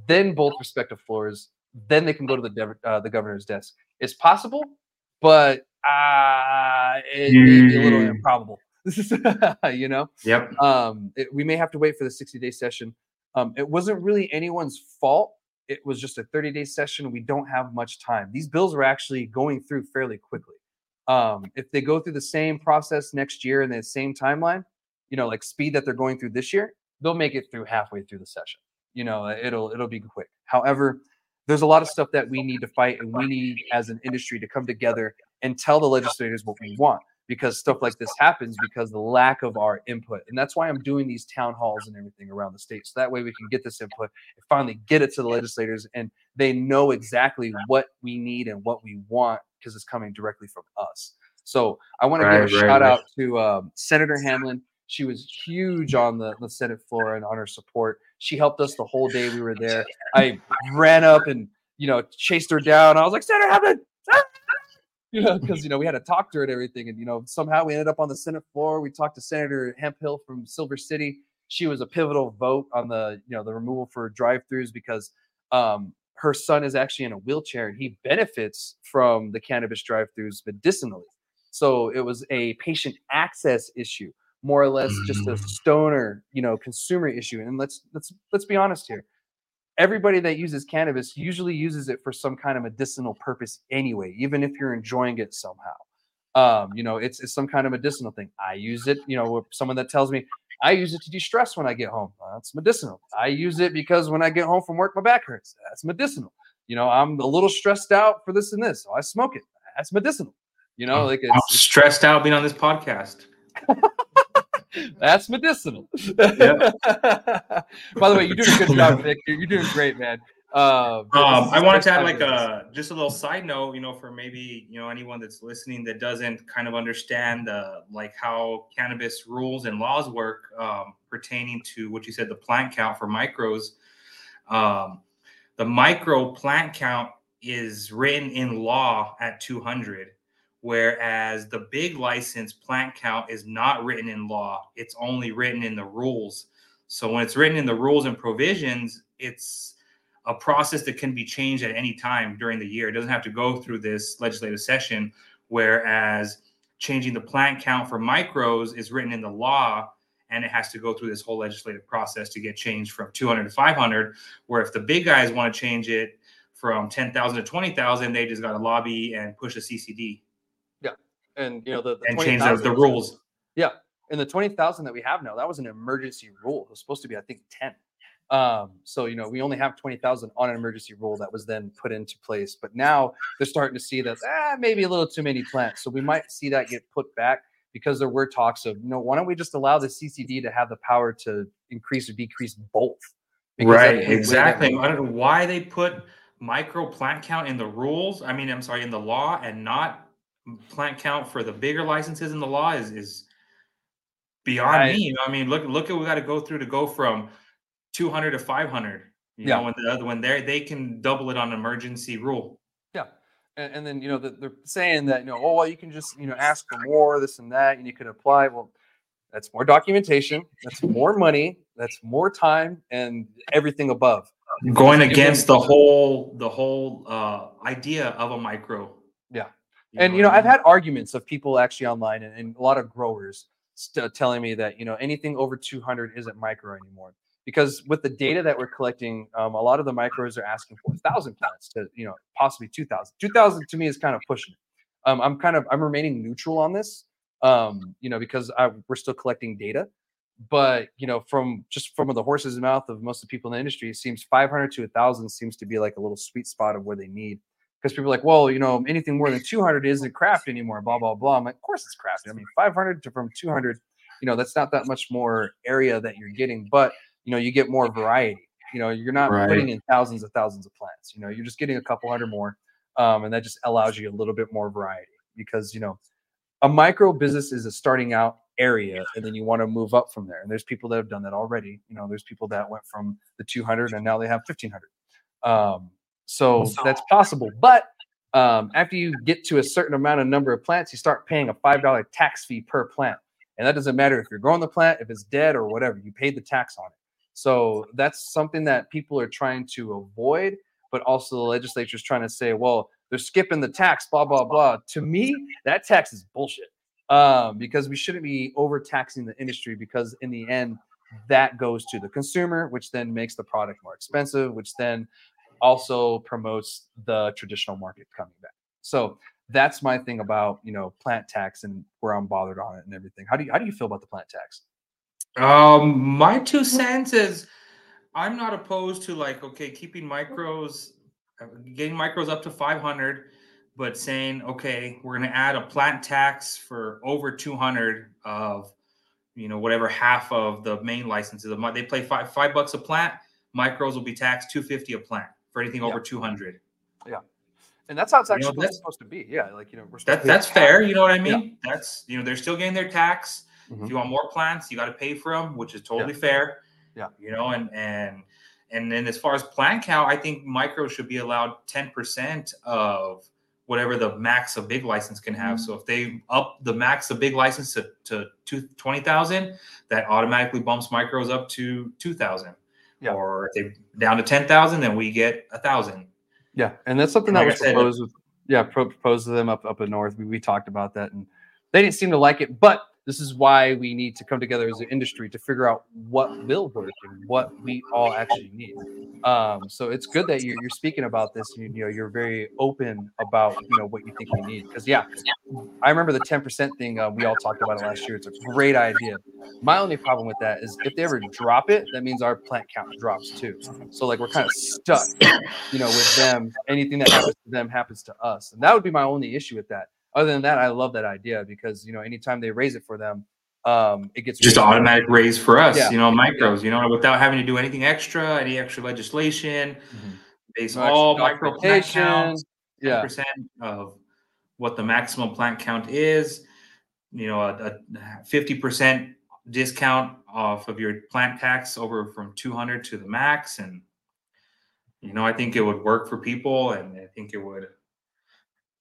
then both respective floors, then they can go to the uh, the governor's desk. It's possible, but uh, it may be a little mm. improbable. (laughs) you know. Yep. Um, it, we may have to wait for the 60 day session. Um, it wasn't really anyone's fault. It was just a 30 day session. We don't have much time. These bills are actually going through fairly quickly. Um, if they go through the same process next year and the same timeline, you know, like speed that they're going through this year, they'll make it through halfway through the session. You know, it'll it'll be quick. However, there's a lot of stuff that we need to fight and we need as an industry to come together and tell the legislators what we want because stuff like this happens because the lack of our input and that's why i'm doing these town halls and everything around the state so that way we can get this input and finally get it to the legislators and they know exactly what we need and what we want because it's coming directly from us so i want right, to give a right, shout right. out to um, senator hamlin she was huge on the, the senate floor and on her support she helped us the whole day we were there. I ran up and you know chased her down. I was like, Senator Hamlin, you know, because you know we had to talk to her and everything, and you know somehow we ended up on the Senate floor. We talked to Senator Hemphill from Silver City. She was a pivotal vote on the you know the removal for drive-throughs because um, her son is actually in a wheelchair and he benefits from the cannabis drive-throughs medicinally. So it was a patient access issue, more or less just a Mm. stoner, you know, consumer issue. And let's let's let's be honest here. Everybody that uses cannabis usually uses it for some kind of medicinal purpose anyway, even if you're enjoying it somehow. Um, you know, it's, it's some kind of medicinal thing. I use it, you know, someone that tells me I use it to de-stress when I get home. That's medicinal. I use it because when I get home from work, my back hurts. That's medicinal. You know, I'm a little stressed out for this and this, so I smoke it. That's medicinal. You know, like I'm it's, stressed out being on this podcast. (laughs) that's medicinal. (laughs) By the way, you're doing a good job, Vic. You're, you're doing great, man. Uh, Um, I wanted to add like a just a little side note, you know, for maybe you know anyone that's listening that doesn't kind of understand the like how cannabis rules and laws work um, pertaining to what you said the plant count for micros. Um, the micro plant count is written in law at 200, whereas the big license plant count is not written in law. It's only written in the rules. So when it's written in the rules and provisions, it's a process that can be changed at any time during the year. It doesn't have to go through this legislative session. Whereas changing the plant count for micros is written in the law and it has to go through this whole legislative process to get changed from 200 to 500. Where if the big guys want to change it from 10,000 to 20,000, they just got to lobby and push a CCD and you know the, the and change the, 20,000 the rules. Yeah, and the twenty thousand that we have now, that was an emergency rule. It was supposed to be, I think, ten. Um, so you know, we only have twenty thousand on an emergency rule that was then put into place. But now they're starting to see that ah, maybe a little too many plants. So we might see that get put back because there were talks of, you know, why don't we just allow the CCD to have the power to increase or decrease both? Because Right, the way that exactly. I don't know why they put micro plant count in the rules. I mean, I'm sorry, in the law and not plant count for the bigger licenses in the law is is beyond I- me. You know, I mean, look look at what we got to go through to go from 200 to 500. You Yeah. know, when the other one they they can double it on emergency rule. Yeah. And, and then, you know, the, they're saying that, you know, oh, well, you can just, you know, ask for more, this and that, and you could apply. Well, that's more documentation. That's more money. That's more time and everything above. Going against the whole the whole uh idea of a micro. You and, what you know, I I've had arguments of people actually online and, and a lot of growers st- telling me that, you know, anything over 200 isn't micro anymore. Because with the data that we're collecting, um, a lot of the micros are asking for 1,000 plants to, you know, possibly 2,000. 2,000 to me is kind of pushing it. Um, I'm kind of, I'm remaining neutral on this, um, you know, because I, we're still collecting data. But, you know, from just from the horse's mouth of most of the people in the industry, it seems 500 to 1,000 seems to be like a little sweet spot of where they need because people are like, well, you know, anything more than 200 isn't craft anymore, blah, blah, blah. I'm like, of course it's crafted. I mean, 500 to from 200, you know, that's not that much more area that you're getting, but, you know, you get more variety. You know, you're not Right. putting in thousands of thousands of plants. You know, you're just getting a couple hundred more. Um, and that just allows you a little bit more variety because, you know, a micro business is a starting out area and then you want to move up from there. And there's people that have done that already. You know, there's people that went from the 200 and now they have 1500. Um, so that's possible. But um, after you get to a certain amount of number of plants, you start paying a five dollar tax fee per plant, and that doesn't matter if you're growing the plant, if it's dead or whatever. You paid the tax on it. So that's something that people are trying to avoid, but also the legislature is trying to say, well, they're skipping the tax, blah blah blah. To me, that tax is bullshit um, because we shouldn't be overtaxing the industry because in the end, that goes to the consumer, which then makes the product more expensive, which then also promotes the traditional market coming back. So that's my thing about you know plant tax and where I'm bothered on it and everything. How do you how do you feel about the plant tax? Um, my two cents is I'm not opposed to like okay, keeping micros, uh, getting micros up to 500, but saying okay, we're gonna add a plant tax for over 200 of you know whatever half of the main licenses. They play five five bucks a plant. Micros will be taxed 250 a plant for anything Yeah. over 200. Yeah. And that's how it's You know, actually that's- supposed to be. Yeah, like you know we're That that's fair. You know what I Yeah. mean? That's you know they're still getting their tax. Mhm. If you want more plants, you got to pay for them, which is totally fair. Yeah. You know, and and and then as far as plant count, I think micro should be allowed ten percent of whatever the max of big license can have. So if they up the max of big license to to two, 20,000, that automatically bumps micros up to 2,000. Yeah. Or if they down to ten thousand, then we get a thousand. Yeah, and that's something like that was proposed. With, yeah, proposed to them up up in north. We, we talked about that, and they didn't seem to like it. But this is why we need to come together as an industry to figure out what will work and what we all actually need. Um, so it's good that you're, you're speaking about this. You, you, know, you're very open about you know what you think we need. Because yeah, I remember the 10% thing. Uh, we all talked about it last year. It's a great idea. My only problem with that is if they ever drop it, that means our plant count drops too. So like we're kind of stuck, you know, with them. Anything that happens to them happens to us, and that would be my only issue with that other than that, I love that idea because you know anytime they raise it for them, um, it gets just automatic raise for us. Yeah. You know, micros. You know, without having to do anything extra, any extra legislation. Mm-hmm. Base no all micro plant counts. Yeah, percent of what the maximum plant count is. You know, a fifty percent discount off of your plant tax over from 200 to the max and you know i think it would work for people and i think it would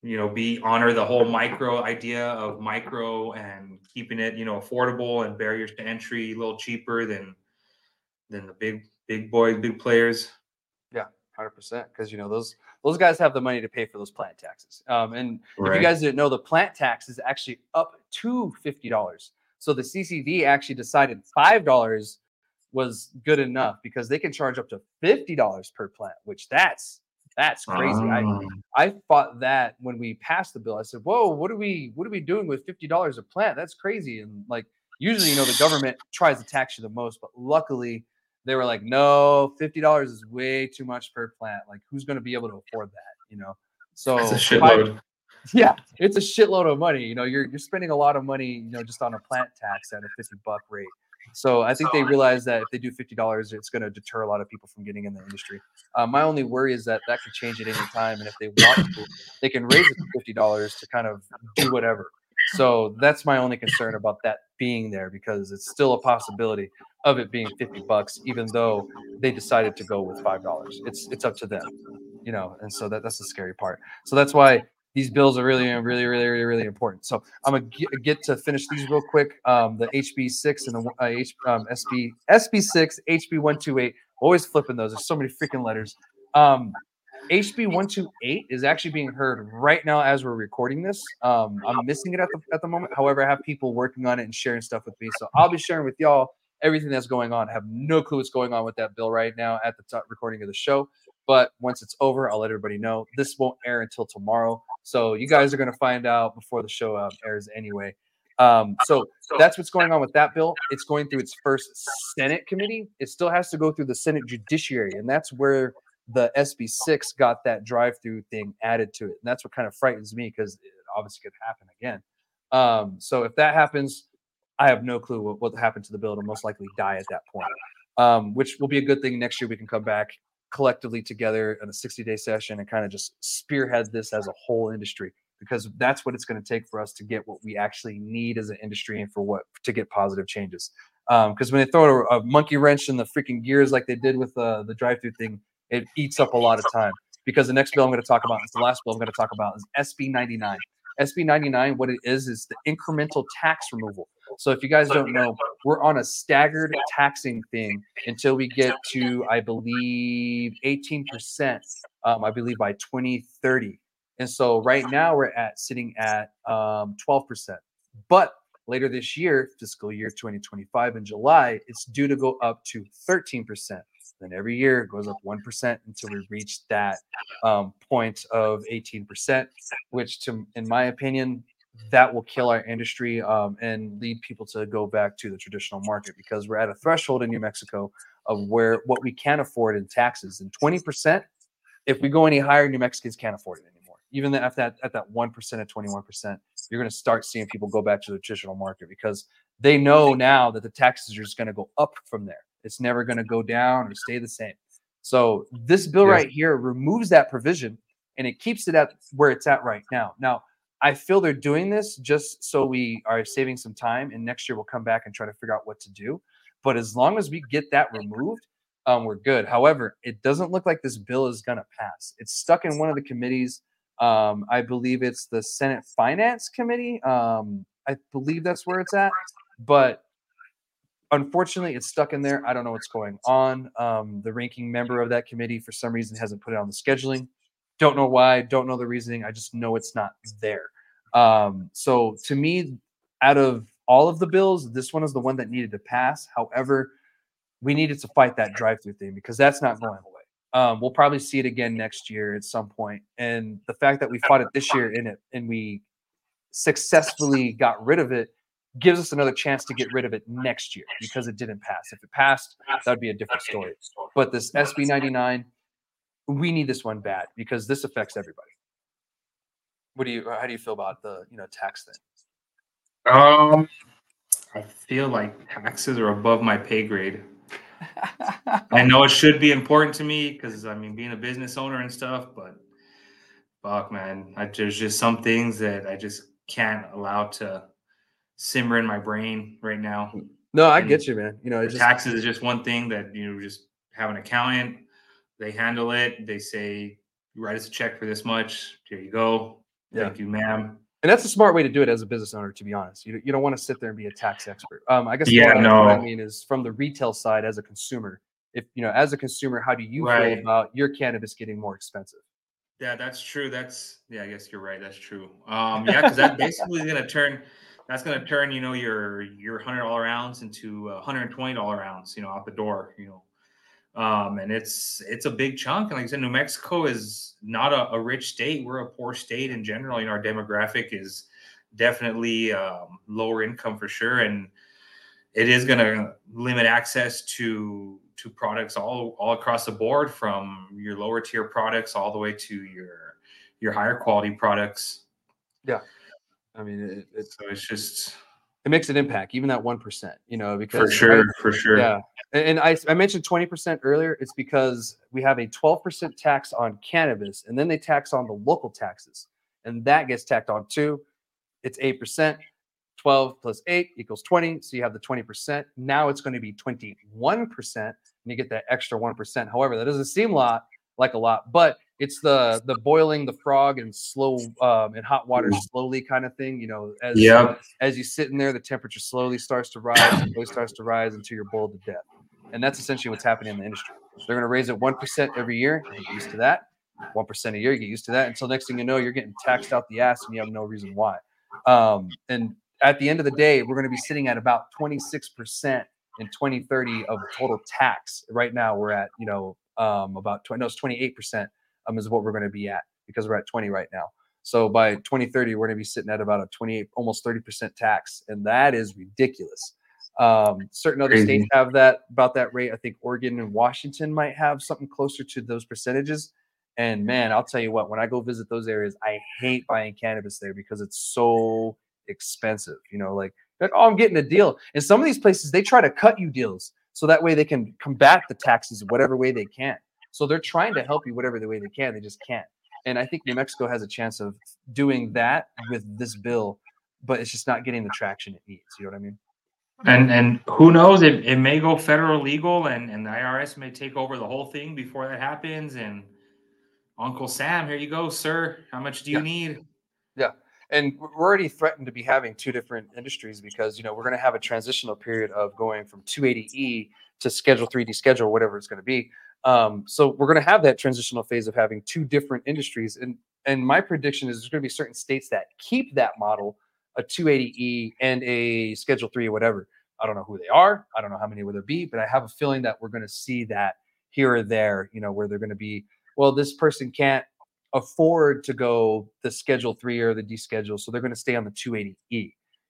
you know be honor the whole micro idea of micro and keeping it you know affordable and barriers to entry a little cheaper than than the big big boys big players. Yeah 100% because you know those those guys have the money to pay for those plant taxes. Um, and right. if you guys didn't know the plant tax is actually up to $50 so the ccd actually decided $5 was good enough because they can charge up to $50 per plant which that's that's crazy. I ah. I thought that when we passed the bill, I said, "Whoa, what are we what are we doing with fifty dollars a plant? That's crazy." And like usually, you know, the government tries to tax you the most, but luckily they were like, "No, fifty dollars is way too much per plant. Like, who's going to be able to afford that?" You know, so it's a shitload. (laughs) yeah, it's a shitload of money. You know, you're you're spending a lot of money, you know, just on a plant tax at a fifty buck rate. So I think they realize that if they do fifty dollars, it's going to deter a lot of people from getting in the industry. Uh, my only worry is that that could change at any time, and if they want to, they can raise it to fifty dollars to kind of do whatever. So that's my only concern about that being there because it's still a possibility of it being fifty bucks, even though they decided to go with five dollars. It's it's up to them, you know, and so that that's the scary part. So that's why these bills are really, really, really, really, really important. So I'm gonna get, to finish these real quick. Um, the HB six and the uh, H, um, SB SB six, HB one two eight. Always flipping those. There's so many freaking letters. Um, HB one two eight is actually being heard right now as we're recording this. Um, I'm missing it at the at the moment. However, I have people working on it and sharing stuff with me, so I'll be sharing with y'all everything that's going on. I have no clue what's going on with that bill right now at the recording of the show. But once it's over, I'll let everybody know. This won't air until tomorrow. So you guys are going to find out before the show uh, airs anyway. Um, so that's what's going on with that bill. It's going through its first Senate committee. It still has to go through the Senate Judiciary, and that's where the SB6 got that drive-through thing added to it. And that's what kind of frightens me because it obviously could happen again. Um, so if that happens, I have no clue what, what happened to the bill. It'll most likely die at that point, um, which will be a good thing. Next year we can come back collectively together in a 60 day session and kind of just spearhead this as a whole industry because that's what it's going to take for us to get what we actually need as an industry and for what to get positive changes. Because um, when they throw a, a, monkey wrench in the freaking gears like they did with uh, the drive through thing, it eats up a lot of time. Because the next bill I'm going to talk about is the last bill I'm going to talk about is SB 99. SB 99, what it is, is the incremental tax removal. So if you guys don't know, we're on a staggered taxing thing until we get to, I believe, 18%. Um, I believe by 2030. And so right now we're at sitting at um, 12%. But later this year, fiscal year 2025 in July, it's due to go up to 13%. Then every year it goes up 1% until we reach that um, point of 18%, which, to, in my opinion, that will kill our industry um, and lead people to go back to the traditional market because we're at a threshold in New Mexico of where what we can afford in taxes. And 20%, if we go any higher, New Mexicans can't afford it anymore. Even at that at that 1% at 21%, you're going to start seeing people go back to the traditional market because they know now that the taxes are just going to go up from there. It's never going to go down or stay the same. So this bill right here removes that provision and it keeps it at where it's at right now. Now, I feel they're doing this just so we are saving some time, and next year we'll come back and try to figure out what to do. But as long as we get that removed, um, we're good. However, it doesn't look like this bill is going to pass. It's stuck in one of the committees. Um, I believe it's the Senate Finance Committee. Um, I believe that's where it's at. But unfortunately, it's stuck in there. I don't know what's going on. Um, the ranking member of that committee, for some reason, hasn't put it on the scheduling. Don't know why. Don't know the reasoning. I just know it's not there. Um, so to me, out of all of the bills, this one is the one that needed to pass. However, we needed to fight that drive-through thing because that's not going away. Um, we'll probably see it again next year at some point. And the fact that we fought it this year in it and we successfully got rid of it gives us another chance to get rid of it next year because it didn't pass. If it passed, that would be a different story. But this SB 99, we need this one bad because this affects everybody. What do you how do you feel about the you know tax thing? Um I feel like taxes are above my pay grade. I (laughs) know it should be important to me because I mean being a business owner and stuff, but fuck man, I, there's just some things that I just can't allow to simmer in my brain right now. No, I and get you, man. You know, just, taxes is just one thing that you know just have an accountant. They handle it. They say, you write us a check for this much. Here you go. Yeah. Thank you, ma'am. And that's a smart way to do it as a business owner, to be honest. You, you don't want to sit there and be a tax expert. Um, I guess yeah, no. what I mean is from the retail side as a consumer. If you know, as a consumer, how do you right. feel about your cannabis getting more expensive? Yeah, that's true. That's yeah, I guess you're right. That's true. Um, yeah, because that (laughs) basically is gonna turn that's gonna turn, you know, your your hundred dollar ounce into a hundred and twenty dollar ounce, you know, out the door, you know. Um, and it's it's a big chunk. And like I said, New Mexico is not a, a rich state. We're a poor state in general. You know, our demographic is definitely um, lower income for sure, and it is going to limit access to to products all all across the board, from your lower tier products all the way to your your higher quality products. Yeah, I mean, it, it's so it's just it makes an impact, even that one percent. You know, because for sure, I, for sure, yeah. And, I, I mentioned twenty percent earlier. It's because we have a twelve percent tax on cannabis, and then they tax on the local taxes, and that gets tacked on too. It's eight percent. 12 plus 8 equals 20. So you have the 20%. Now it's going to be 21%, and you get that extra 1%. However, that doesn't seem a lot like a lot, but it's the the boiling the frog and slow um, in hot water slowly kind of thing. You know, as yep. as you sit in there, the temperature slowly starts to rise, slowly starts to rise until you're boiled to death. And that's essentially what's happening in the industry. They're going to raise it one percent every year. Get used to that. One percent a year, you get used to that. Until next thing you know, you're getting taxed out the ass, and you have no reason why. Um, and at the end of the day, we're going to be sitting at about 26 percent in 2030 of total tax. Right now, we're at you know um, about 20, no, it's 28 percent um, is what we're going to be at because we're at 20 right now. So by 2030, we're going to be sitting at about a 28, almost 30% tax, and that is ridiculous. Um, certain other Crazy. states have that about that rate. I think Oregon and Washington might have something closer to those percentages. And man, I'll tell you what, when I go visit those areas, I hate buying cannabis there because it's so expensive. You know, like, like oh, I'm getting a deal. And some of these places, they try to cut you deals so that way they can combat the taxes whatever way they can. So they're trying to help you whatever the way they can. They just can't. And I think New Mexico has a chance of doing mm. that with this bill, but it's just not getting the traction it needs. You know what I mean? And and who knows? It, it may go federal legal, and and the IRS may take over the whole thing before that happens. And Uncle Sam, here you go, sir. How much do you yeah. need? Yeah and we're already threatened to be having two different industries because you know we're going to have a transitional period of going from 280e to schedule 3d schedule whatever it's going to be um, so we're going to have that transitional phase of having two different industries, and and my prediction is there's going to be certain states that keep that model, a 280e and a Schedule Three or whatever. I don't know who they are. I don't know how many will there be, but I have a feeling that we're going to see that here or there. You know, where they're going to be. Well, this person can't afford to go the Schedule Three or the D schedule, so they're going to stay on the 280e.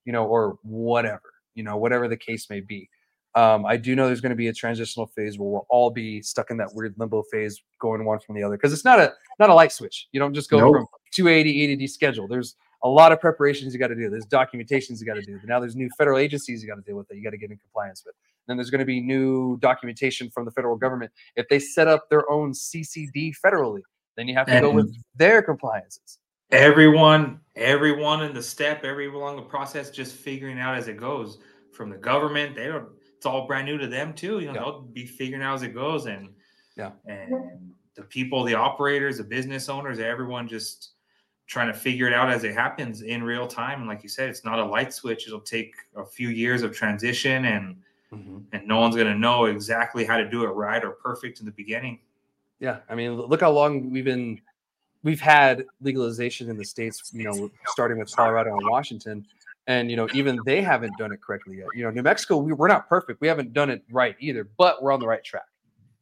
You know, or whatever. You know, whatever the case may be. Um, I do know there's going to be a transitional phase where we'll all be stuck in that weird limbo phase, going one from the other. Because it's not a not a light switch. You don't just go nope. from 280 ADD schedule. There's a lot of preparations you got to do. There's documentations you got to do. But now there's new federal agencies you got to deal with that you got to get in compliance with. Then there's going to be new documentation from the federal government. If they set up their own CCD federally, then you have to and go with their compliances. Everyone, everyone in the step, everyone along the process, just figuring out as it goes. From the government, they don't it's all brand new to them too. You know, yeah. they'll be figuring out as it goes, and yeah, and the people, the operators, the business owners, everyone just trying to figure it out as it happens in real time. And like you said, it's not a light switch. It'll take a few years of transition and mm-hmm. and no one's going to know exactly how to do it right or perfect in the beginning. Yeah, I mean, look how long we've been we've had legalization in the states. You know, starting with Colorado and Washington, and you know (laughs) even they haven't done it correctly yet. You know, New Mexico, we, we're not perfect. We haven't done it right either, but we're on the right track.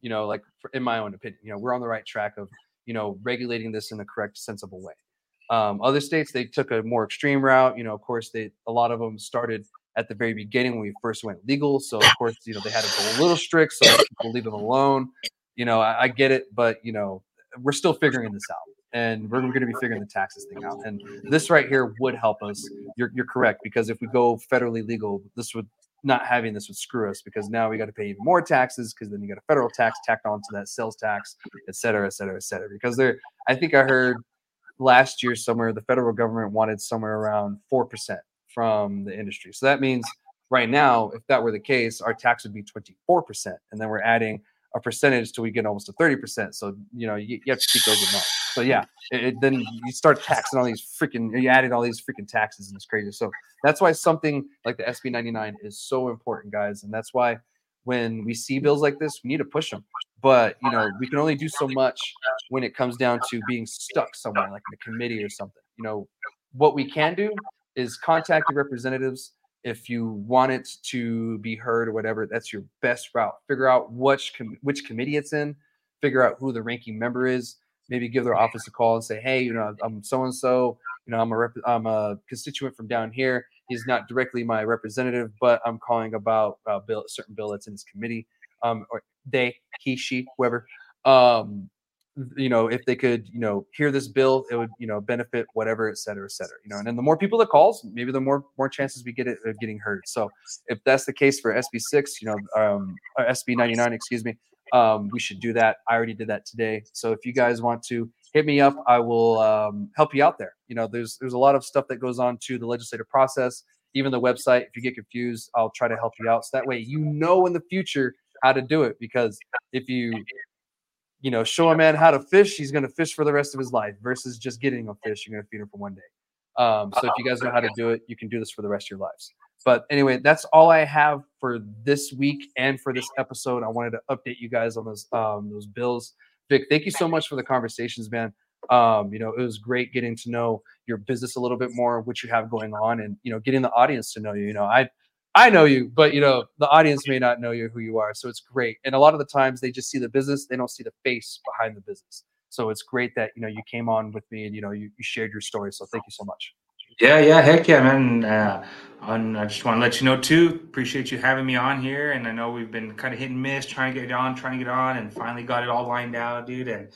You know, like in my own opinion, you know, we're on the right track of you know regulating this in the correct, sensible way. Um, other states they took a more extreme route. You know, of course, they a lot of them started at the very beginning when we first went legal. So of course, you know, they had to go a little strict so people leave them alone. You know, I, I get it, but you know, we're still figuring this out and we're going to be figuring the taxes thing out. And this right here would help us. You're, you're correct because if we go federally legal, this would not having this would screw us because now we got to pay even more taxes because then you got a federal tax tacked onto that sales tax, et cetera, et cetera, et cetera. Because there, I think I heard last year somewhere the federal government wanted somewhere around four percent from the industry. So that means right now, if that were the case, our tax would be 24%. And then we're adding a percentage till we get almost to 30%. So, you know, you, you have to keep those in mind. So yeah, it, it, then you start taxing all these freaking, you added all these freaking taxes and it's crazy. So that's why something like the SB 99 is so important, guys. And that's why when we see bills like this, we need to push them. But, you know, we can only do so much when it comes down to being stuck somewhere like in a committee or something. You know, what we can do is contact your representatives if you want it to be heard or whatever that's your best route. Figure out which com- which committee it's in figure out who the ranking member is maybe give their office a call and say hey you know i'm so and so you know i'm a rep- i'm a constituent from down here. He's not directly my representative but i'm calling about a bill certain bill that's in his committee. Um or they he she whoever. Um you know, if they could, you know, hear this bill, it would, you know, benefit whatever, et cetera, et cetera. You know, and then the more people that calls, maybe the more more chances we get it of getting heard. So if that's the case for SB six, you know, um, SB ninety nine, excuse me, um, we should do that. I already did that today. So if you guys want to hit me up, I will um, help you out there. You know, there's there's a lot of stuff that goes on to the legislative process, even the website. If you get confused, I'll try to help you out. So that way you know in the future how to do it. Because if you you know, show a man how to fish, he's going to fish for the rest of his life versus just getting a fish. You're going to feed him for one day. Um, so if you guys know how to do it, you can do this for the rest of your lives. But anyway, that's all I have for this week and for this episode. I wanted to update you guys on those um, those bills. Vic, thank you so much for the conversations, man. Um, you know, it was great getting to know your business a little bit more, what you have going on, and you know, getting the audience to know you. You know, I I know you, but you know, the audience may not know you who you are. So it's great. And a lot of the times they just see the business, they don't see the face behind the business. So it's great that you know you came on with me and you know you, you shared your story. So thank you so much. Yeah, yeah, heck yeah, man. Uh, I just want to let you know too. Appreciate you having me on here, and I know we've been kind of hit and miss, trying to get on, trying to get on, and finally got it all lined out, dude. And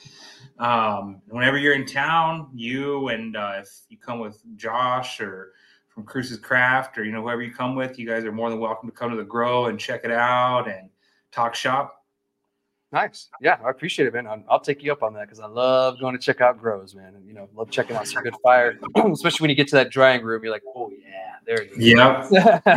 um, whenever you're in town, you and uh, if you come with Josh or from Cruces Craft or you know whoever you come with, you guys are more than welcome to come to the grow and check it out and talk shop. Nice. Yeah, I appreciate it, man. I'll, take you up on that because I love going to check out grows, man. And you know, love checking out some good fire, (clears throat) especially when you get to that drying room. You're like, oh yeah, there it is. Yeah.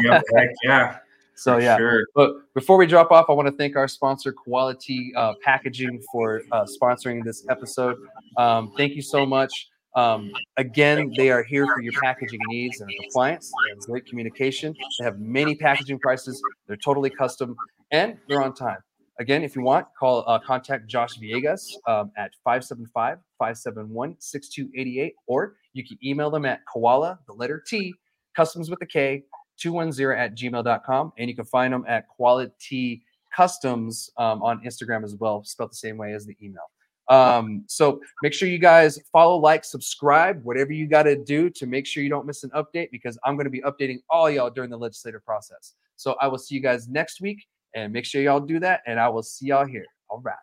yep. (laughs) yeah. So yeah, sure. but before we drop off, I want to thank our sponsor, Koala T uh, Packaging, for uh, sponsoring this episode. Um, thank you so much. Um, again, they are here for your packaging needs and compliance. They have great communication. They have many packaging prices. They're totally custom and they're on time. Again, if you want, call uh, contact Josh Villegas um, at 575 571 6288, or you can email them at koala, the letter T, customs with a K, 210 at gmail.com. And you can find them at Quality Customs um, on Instagram as well, spelled the same way as the email. Um, so make sure you guys follow, like, subscribe, whatever you got to do to make sure you don't miss an update because I'm going to be updating all y'all during the legislative process. So I will see you guys next week and make sure y'all do that. And I will see y'all here. All right.